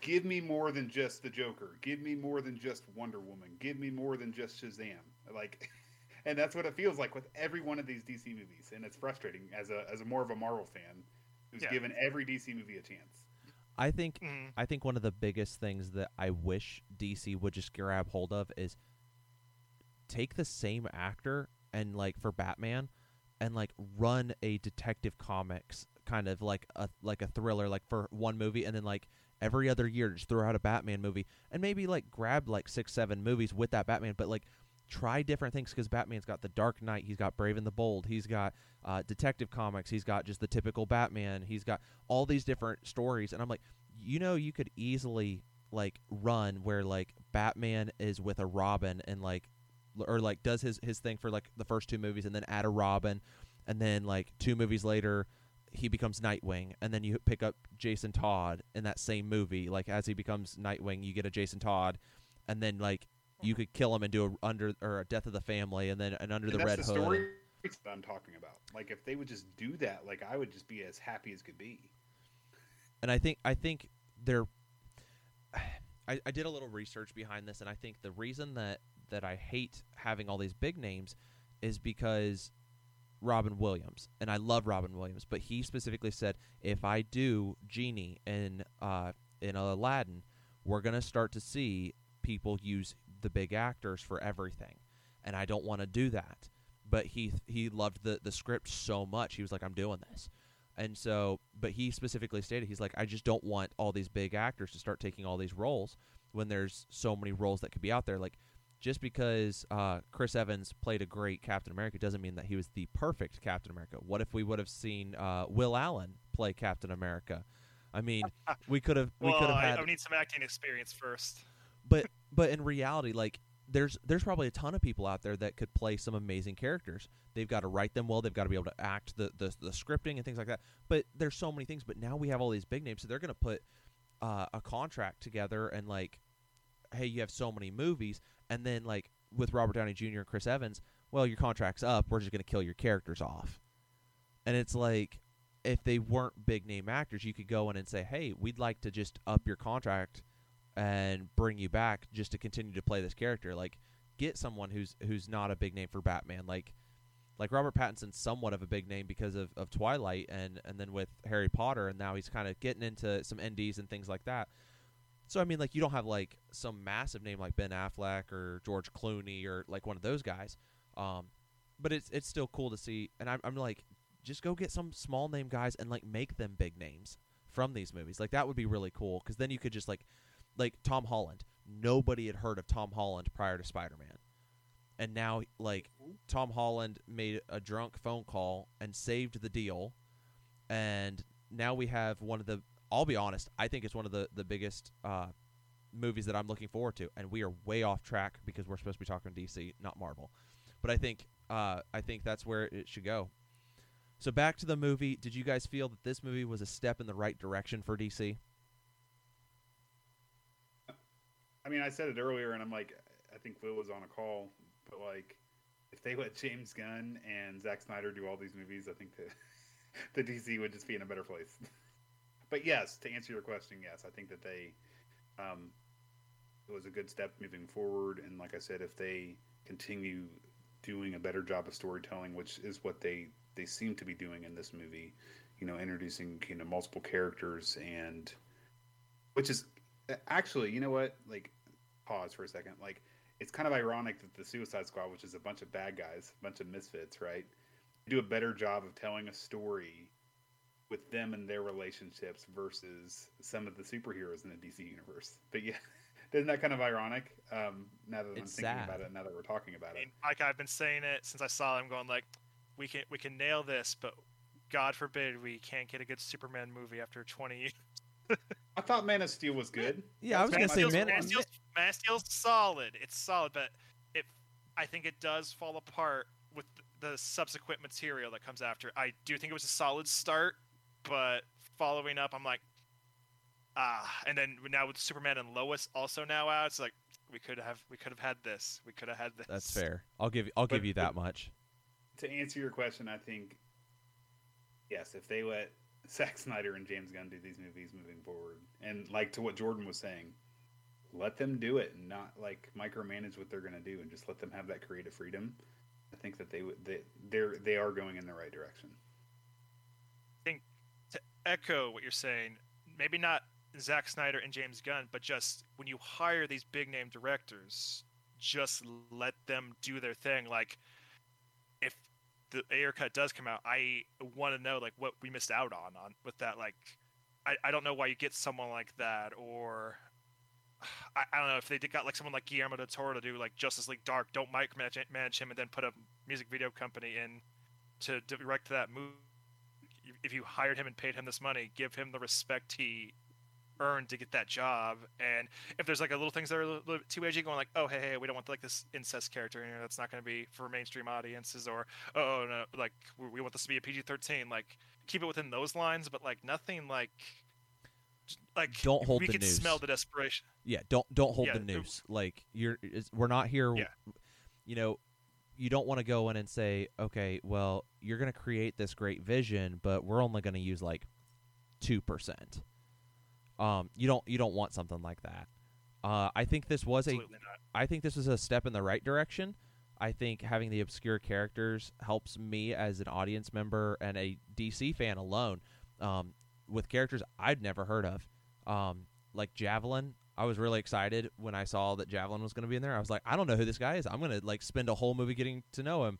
give me more than just the Joker. Give me more than just Wonder Woman. Give me more than just Shazam. Like. And that's what it feels like with every one of these DC movies, and it's frustrating as a as a more of a Marvel fan who's Yeah. given every DC movie a chance. I think Mhm. I think one of the biggest things that I wish DC would just grab hold of is take the same actor and like for Batman and like run a detective comics kind of like a like a thriller like for one movie and then like every other year just throw out a Batman movie and maybe like grab like 6 7 movies with that Batman but like try different things cuz Batman's got the Dark Knight, he's got Brave and the Bold, he's got uh, detective comics, he's got just the typical Batman, he's got all these different stories and I'm like you know you could easily like run where like Batman is with a Robin and like or like does his his thing for like the first two movies and then add a Robin and then like two movies later he becomes Nightwing and then you pick up Jason Todd in that same movie like as he becomes Nightwing you get a Jason Todd and then like you could kill him and do a under or a death of the family and then and under And the that's red the hood story that I'm talking about. Like if they would just do that, like I would just be as happy as could be. and I think I think they're. I, I did a little research behind this, and I think the reason that that I hate having all these big names is because Robin Williams, and I love Robin Williams, but he specifically said if I do Genie in uh, in Aladdin, we're gonna start to see people use the big actors for everything, and I don't want to do that. But he he loved the the script so much, he was like, I'm doing this. And so, but he specifically stated, he's like, I just don't want all these big actors to start taking all these roles when there's so many roles that could be out there. Like, just because uh, Chris Evans played a great Captain America doesn't mean that he was the perfect Captain America. What if we would have seen uh, Will Allen play Captain America? I mean, we could have we Well, could have I, I need some acting experience first. but but in reality like there's there's probably a ton of people out there that could play some amazing characters. They've got to write them well. They've got to be able to act the, the the scripting and things like that. But there's so many things. But now we have all these big names so they're going to put uh, a contract together and like hey you have so many movies. And then like with robert downey jr and chris evans well your contract's up. We're just going to kill your characters off. And it's like if they weren't big name actors you could go in and say hey we'd like to just up your contract and bring you back just to continue to play this character. Like, get someone who's who's not a big name for Batman. Like, like Robert Pattinson's somewhat of a big name because of, of Twilight and and then with Harry Potter, and now he's kind of getting into some NDs and things like that. So I mean, like, you don't have like some massive name like Ben Affleck or George Clooney or like one of those guys. Um, but it's it's still cool to see, and I'm I'm like, just go get some small name guys and like make them big names from these movies. Like that would be really cool because then you could just like like Tom Holland. Nobody had heard of Tom Holland prior to Spider Man. and now like Tom Holland made a drunk phone call and saved the deal, and now we have one of the. I'll be honest. I think it's one of the the biggest uh, movies that I'm looking forward to, and we are way off track because we're supposed to be talking DC, not Marvel. But I think uh, I think that's where it should go. So back to the movie. Did you guys feel that this movie was a step in the right direction for DC? I mean, I said it earlier, and I'm like, I think Will was on a call, but like, if they let James Gunn and Zack Snyder do all these movies, I think that the DC would just be in a better place. but yes, to answer your question, yes, I think that they um, it was a good step moving forward. And like I said, if they continue doing a better job of storytelling, which is what they they seem to be doing in this movie, you know, introducing you know multiple characters and which is actually, you know what, like pause for a second, like it's kind of ironic that the Suicide Squad, which is a bunch of bad guys, a bunch of misfits, right, do a better job of telling a story with them and their relationships versus some of the superheroes in the DC universe. But yeah, isn't that kind of ironic? Um, now that It's I'm thinking sad. about it, now that we're talking about I it. like I've been saying it since I saw them, going like, we can we can nail this, but God forbid we can't get a good Superman movie after 20 years. I thought Man of Steel was good. Yeah, I was That's gonna say, Man- Man, of Steel's, Man of Steel's solid. It's solid, but it I think it does fall apart with the subsequent material that comes after. I do think it was a solid start, but following up, I'm like, ah. And then now with Superman and Lois also now out, it's like we could have we could have had this. We could have had this. That's fair. I'll give I'll give you that much. To answer your question, I think yes, if they let Zack Snyder and James Gunn do these movies moving forward, and like to what Jordan was saying, let them do it and not like micromanage what they're going to do, and just let them have that creative freedom. I think that they would they they're they are going in the right direction. I think to echo what you're saying, maybe not Zack Snyder and James Gunn, but just when you hire these big name directors, just let them do their thing. Like, if the Ayer cut does come out, I want to know like what we missed out on on with that. Like, I, I don't know why you get someone like that, or I, I don't know if they did, got like someone like Guillermo del Toro to do like Justice League Dark. Don't micromanage manage him and then put a music video company in to direct that movie if you hired him and paid him this money, give him the respect he earned to get that job. And if there's like a little things that are a little, little too edgy, going like, oh hey hey, we don't want like this incest character in here. That's not going to be for mainstream audiences. Or oh no, like we want this to be a PG-13. Like keep it within those lines, but like nothing like like Don't hold the news. we the can noose. smell the desperation. Yeah, don't don't hold Yeah, the it- Like you're, we're not here. Yeah. You know, you don't want to go in and say, okay, well, you're going to create this great vision, but we're only going to use like two percent. Um, you don't you don't want something like that. Uh, I think this was a not. I think this was a step in the right direction. I think having the obscure characters helps me as an audience member and a DC fan alone um, with characters I'd never heard of. Um, like Javelin, I was really excited when I saw that Javelin was going to be in there. I was like, I don't know who this guy is. I'm going to like spend a whole movie getting to know him,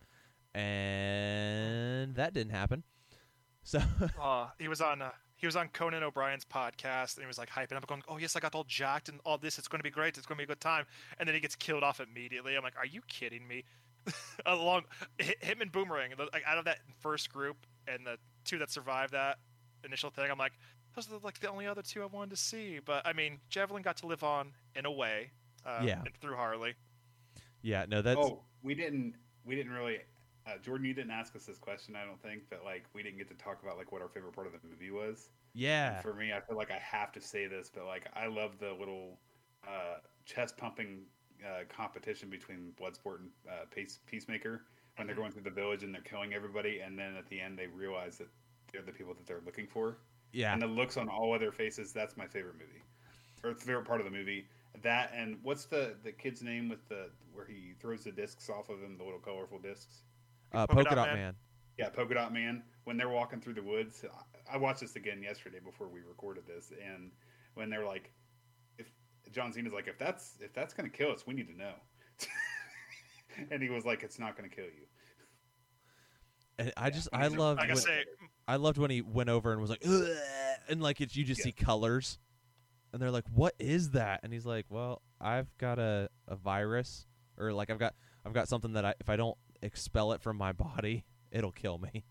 and that didn't happen. So Uh, he was on uh, he was on Conan O'Brien's podcast and he was like hyping up, going, "Oh yes, I got all jacked and all this. It's going to be great. It's going to be a good time." And then he gets killed off immediately. I'm like, "Are you kidding me?" Along hi- him and Boomerang, like out of that first group and the two that survived that initial thing, I'm like, those are like the only other two I wanted to see. But I mean, Javelin got to live on in a way, uh, Yeah. through Harley. yeah, no, that's oh, we didn't we didn't really uh, Jordan, you didn't ask us this question, I don't think, but like we didn't get to talk about like what our favorite part of the movie was. yeah, And for me, I feel like I have to say this, but like I love the little uh, chest pumping uh, competition between Bloodsport and uh, Peace, Peacemaker when they're Mhm. going through the village and they're killing everybody, and then at the end they realize that they're the people that they're looking for, yeah. and the looks on all other faces. That's my favorite movie, or it's the favorite part of the movie. That and what's the the kid's name with the where he throws the discs off of him, the little colorful discs. Uh, Polka Polka Dot Dot Man? Man. Yeah, Polka Dot Man. When they're walking through the woods, I- I watched this again yesterday before we recorded this, and when they're like, "If John Cena's like, if that's if that's gonna kill us, we need to know," and he was like, "It's not gonna kill you." And I just I loved Like I when, say, I loved when he went over and was like, and like it's you just Yeah. see colors, and they're like, "What is that?" And he's like, "Well, I've got a, a virus, or like I've got I've got something that I if I don't expel it from my body, it'll kill me.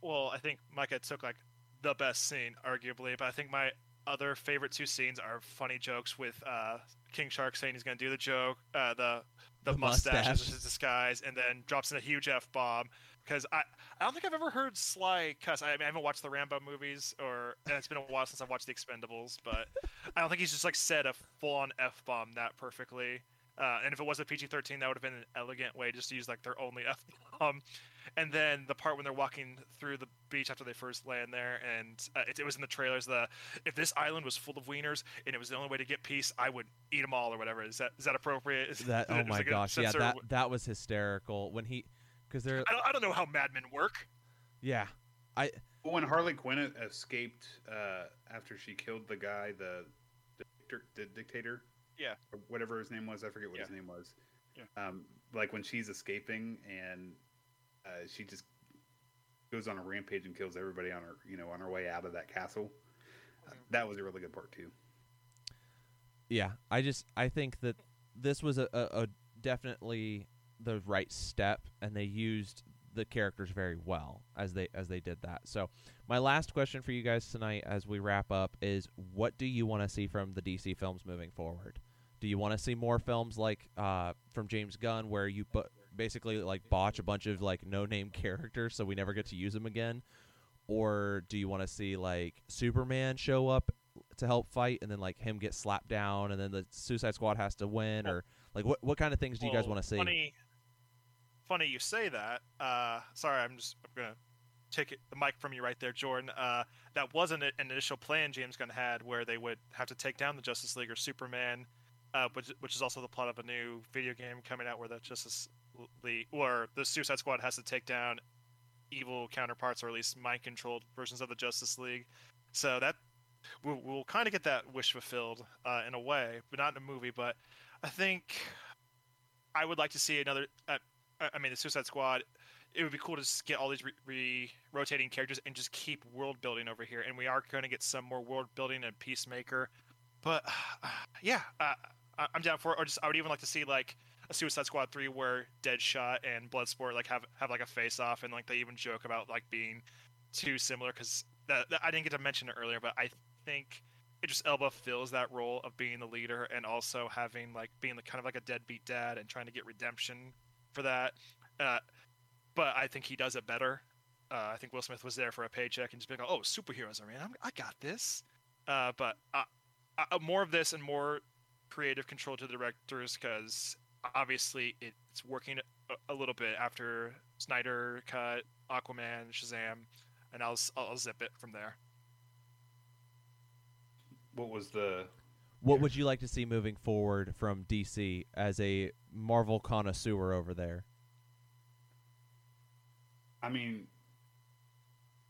Well, I think Micah took like the best scene, arguably, but I think my other favorite two scenes are funny jokes with uh, King Shark saying he's going to do the joke, uh, the the, The mustache, mustache. as his disguise, and then drops in a huge f bomb. Because I, I don't think I've ever heard Sly cuss. I, mean, I haven't watched the Rambo movies, or and it's been a while since I've watched the Expendables, but I don't think he's just like said a full on f bomb that perfectly. Uh, and if it was a PG thirteen, that would have been an elegant way just to use like their only f bomb. And then the part when they're walking through the beach after they first land there, and uh, it, it was in the trailers. The if this island was full of wieners and it was the only way to get peace, I would eat them all or whatever. Is that is that appropriate? Is, That is oh my is gosh, yeah, that that was hysterical when he because they're I don't, I don't know how madmen work. yeah, I When Harley Quinn escaped uh, after she killed the guy, the, the, dictator, the dictator, Yeah. or whatever his name was, I forget what his name was. Yeah. Um, like when she's escaping and uh, she just goes on a rampage and kills everybody on her, you know, on her way out of that castle. Uh, that was a really good part too. yeah, I just I think that this was a, a, a definitely the right step, and they used the characters very well as they as they did that. So, my last question for you guys tonight, as we wrap up, is what do you want to see from the DC films moving forward? Do you want to see more films like uh, from James Gunn, where you bu- basically like botch a bunch of like no name characters, so we never get to use them again? Or do you want to see like Superman show up to help fight, and then like him get slapped down, and then the Suicide Squad has to win, or like what what kind of things do you guys want to see? Funny, funny you say that. Uh, sorry, I'm just I'm gonna take it, the mic from you right there, Jordan. Uh, that wasn't an initial plan James Gunn had, where they would have to take down the Justice League or Superman, uh, which, which is also the plot of a new video game coming out, where the Justice League or the Suicide Squad has to take down evil counterparts, or at least mind-controlled versions of the Justice League. So that we'll, we'll kind of get that wish fulfilled uh, in a way, but not in a movie. But I think I would like to see another. Uh, I mean, the Suicide Squad. It would be cool to just get all these re- re- rotating characters and just keep world building over here. And we are going to get some more world building and Peacemaker. But yeah, uh, I- I'm down for it. Or just I would even like to see like a Suicide Squad three where Deadshot and Bloodsport like have have like a face off and like they even joke about like being too similar because that, that- I didn't get to mention it earlier, but I think Idris Elba fills that role of being the leader and also having like being the kind of like a deadbeat dad and trying to get redemption for that. Uh, but I think he does it better. Uh, I think Will Smith was there for a paycheck and just being like, "Oh, superheroes are man, I'm, I got this." Uh, but uh, uh, more of this and more creative control to the directors because obviously it's working a, a little bit after Snyder cut Aquaman, Shazam, and I'll s- I'll zip it from there. What was the? What would you like to see moving forward from DC as a Marvel connoisseur over there? I mean,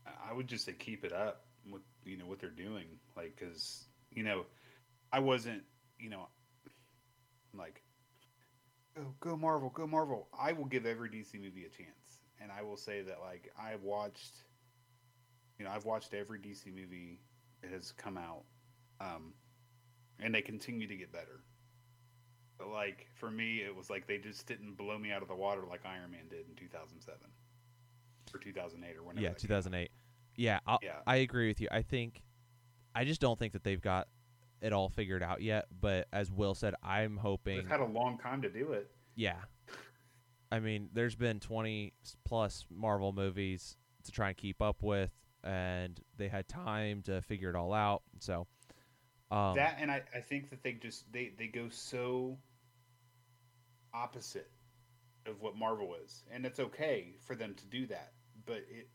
I- I would just say keep it up with you know what they're doing, like because you know, I wasn't you know, like, go go Marvel, go Marvel. I will give every DC movie a chance, and I will say that like I've watched, you know, I've watched every DC movie that has come out, um, and they continue to get better. But like for me, it was like they just didn't blow me out of the water like Iron Man did in two thousand seven or 2008 or whenever. yeah, that came out. 2008. Yeah, I'll, Yeah. I agree with you. I think, I just don't think that they've got it all figured out yet. But as Will said, I'm hoping. They've had a long time to do it. yeah. I mean, there's been 20 plus Marvel movies to try and keep up with, and they had time to figure it all out. So, um, that and I, I think that they just they they go so opposite of what Marvel is, and it's okay for them to do that. But it,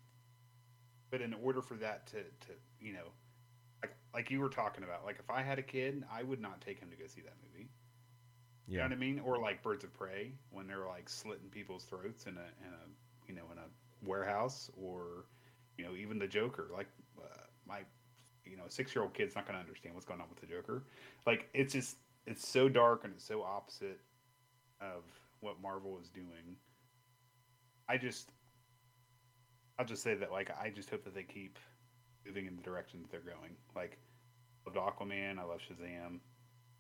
but in order for that to to you know, like you were talking about, like if I had a kid, I would not take him to go see that movie. You know yeah, what I mean? Or like Birds of Prey when they're like slitting people's throats in a in a you know in a warehouse, or you know even the Joker. Like uh, my you know six year old kid's not going to understand what's going on with the Joker. Like it's just it's so dark and it's so opposite of what Marvel is doing. I just I'll just say that like I just hope that they keep moving in the direction that they're going. Like loved Aquaman, I love Shazam.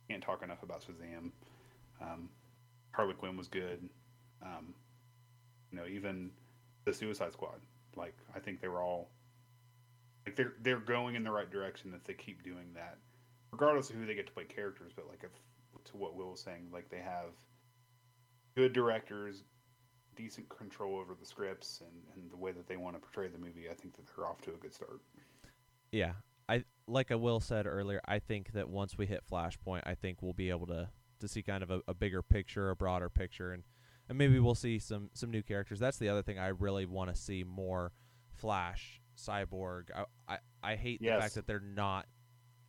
Can't talk enough about Shazam. Um, Harley Quinn was good. Um, you know, even the Suicide Squad. Like I think they were all like they're they're going in the right direction if they keep doing that, regardless of who they get to play characters. But like if to what Will was saying, like they have good directors, decent control over the scripts and, and the way that they want to portray the movie. I think that they're off to a good start. Yeah, like I Will said earlier. I think that once we hit Flashpoint, I think we'll be able to to see kind of a, a bigger picture, a broader picture, and and maybe we'll see some some new characters. That's the other thing I really want to see more Flash, Cyborg. I I, I hate the fact that they're not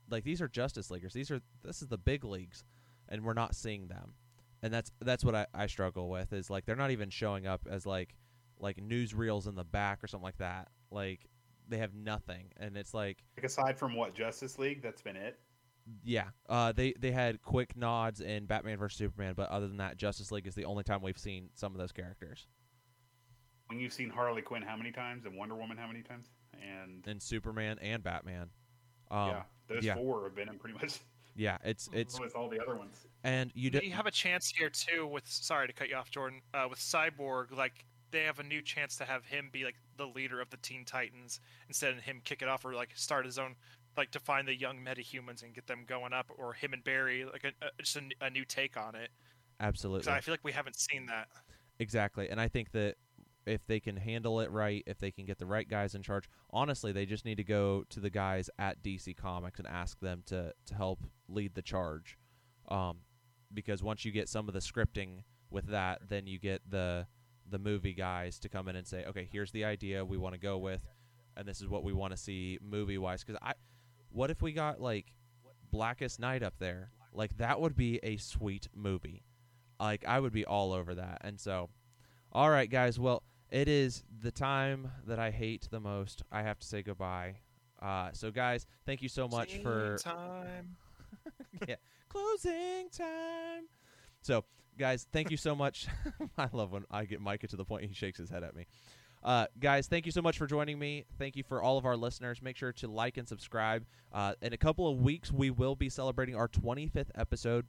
like these are Justice Leaguers. These are this is the big leagues, and we're not seeing them. And that's that's what I, I struggle with is like they're not even showing up as like like newsreels in the back or something like that. Like they have nothing, and it's like Like aside from what Justice League, that's been it. yeah, uh, they they had quick nods in Batman vs Superman, but other than that, Justice League is the only time we've seen some of those characters. When you've seen Harley Quinn how many times and Wonder Woman how many times, and And Superman and Batman. Um, yeah, those yeah. four have been in pretty much yeah, it's it's with all the other ones. and you do... You, have a chance here too with sorry to cut you off, Jordan. Uh, with Cyborg, like they have a new chance to have him be like the leader of the Teen Titans instead of him kick it off or like start his own, like to find the young metahumans and get them going up, or him and Barry like a, a, just a new take on it. absolutely So I feel like we haven't seen that. exactly, and I think that if they can handle it right, if they can get the right guys in charge, honestly, they just need to go to the guys at DC Comics and ask them to to help lead the charge, um, because once you get some of the scripting with that, then you get the the movie guys to come in and say, okay, here's the idea we want to go with, and this is what we want to see movie wise. Because I, what if we got like Blackest Night up there? Like that would be a sweet movie. Like I would be all over that. And so, all right, guys. Well, it is the time that I hate the most. I have to say goodbye. Uh, so, guys, thank you so much for Teen time. yeah, closing time. So, guys, thank you so much. I love when I get Micah to the point he shakes his head at me. Uh, guys, thank you so much for joining me. Thank you for all of our listeners. Make sure to like and subscribe. Uh, in a couple of weeks, we will be celebrating our 25th episode.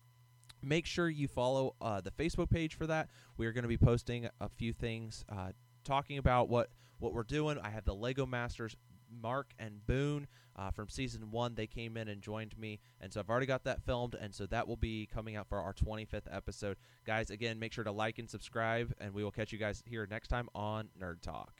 Make sure you follow uh, the Facebook page for that. We are going to be posting a few things, uh, talking about what what we're doing. I have the Lego Masters, Mark and Boone uh, from season one. They came in and joined me, and so I've already got that filmed, and so that will be coming out for our 25th episode. Guys, again, make sure to like and subscribe, and we will catch you guys here next time on Nerd Talk.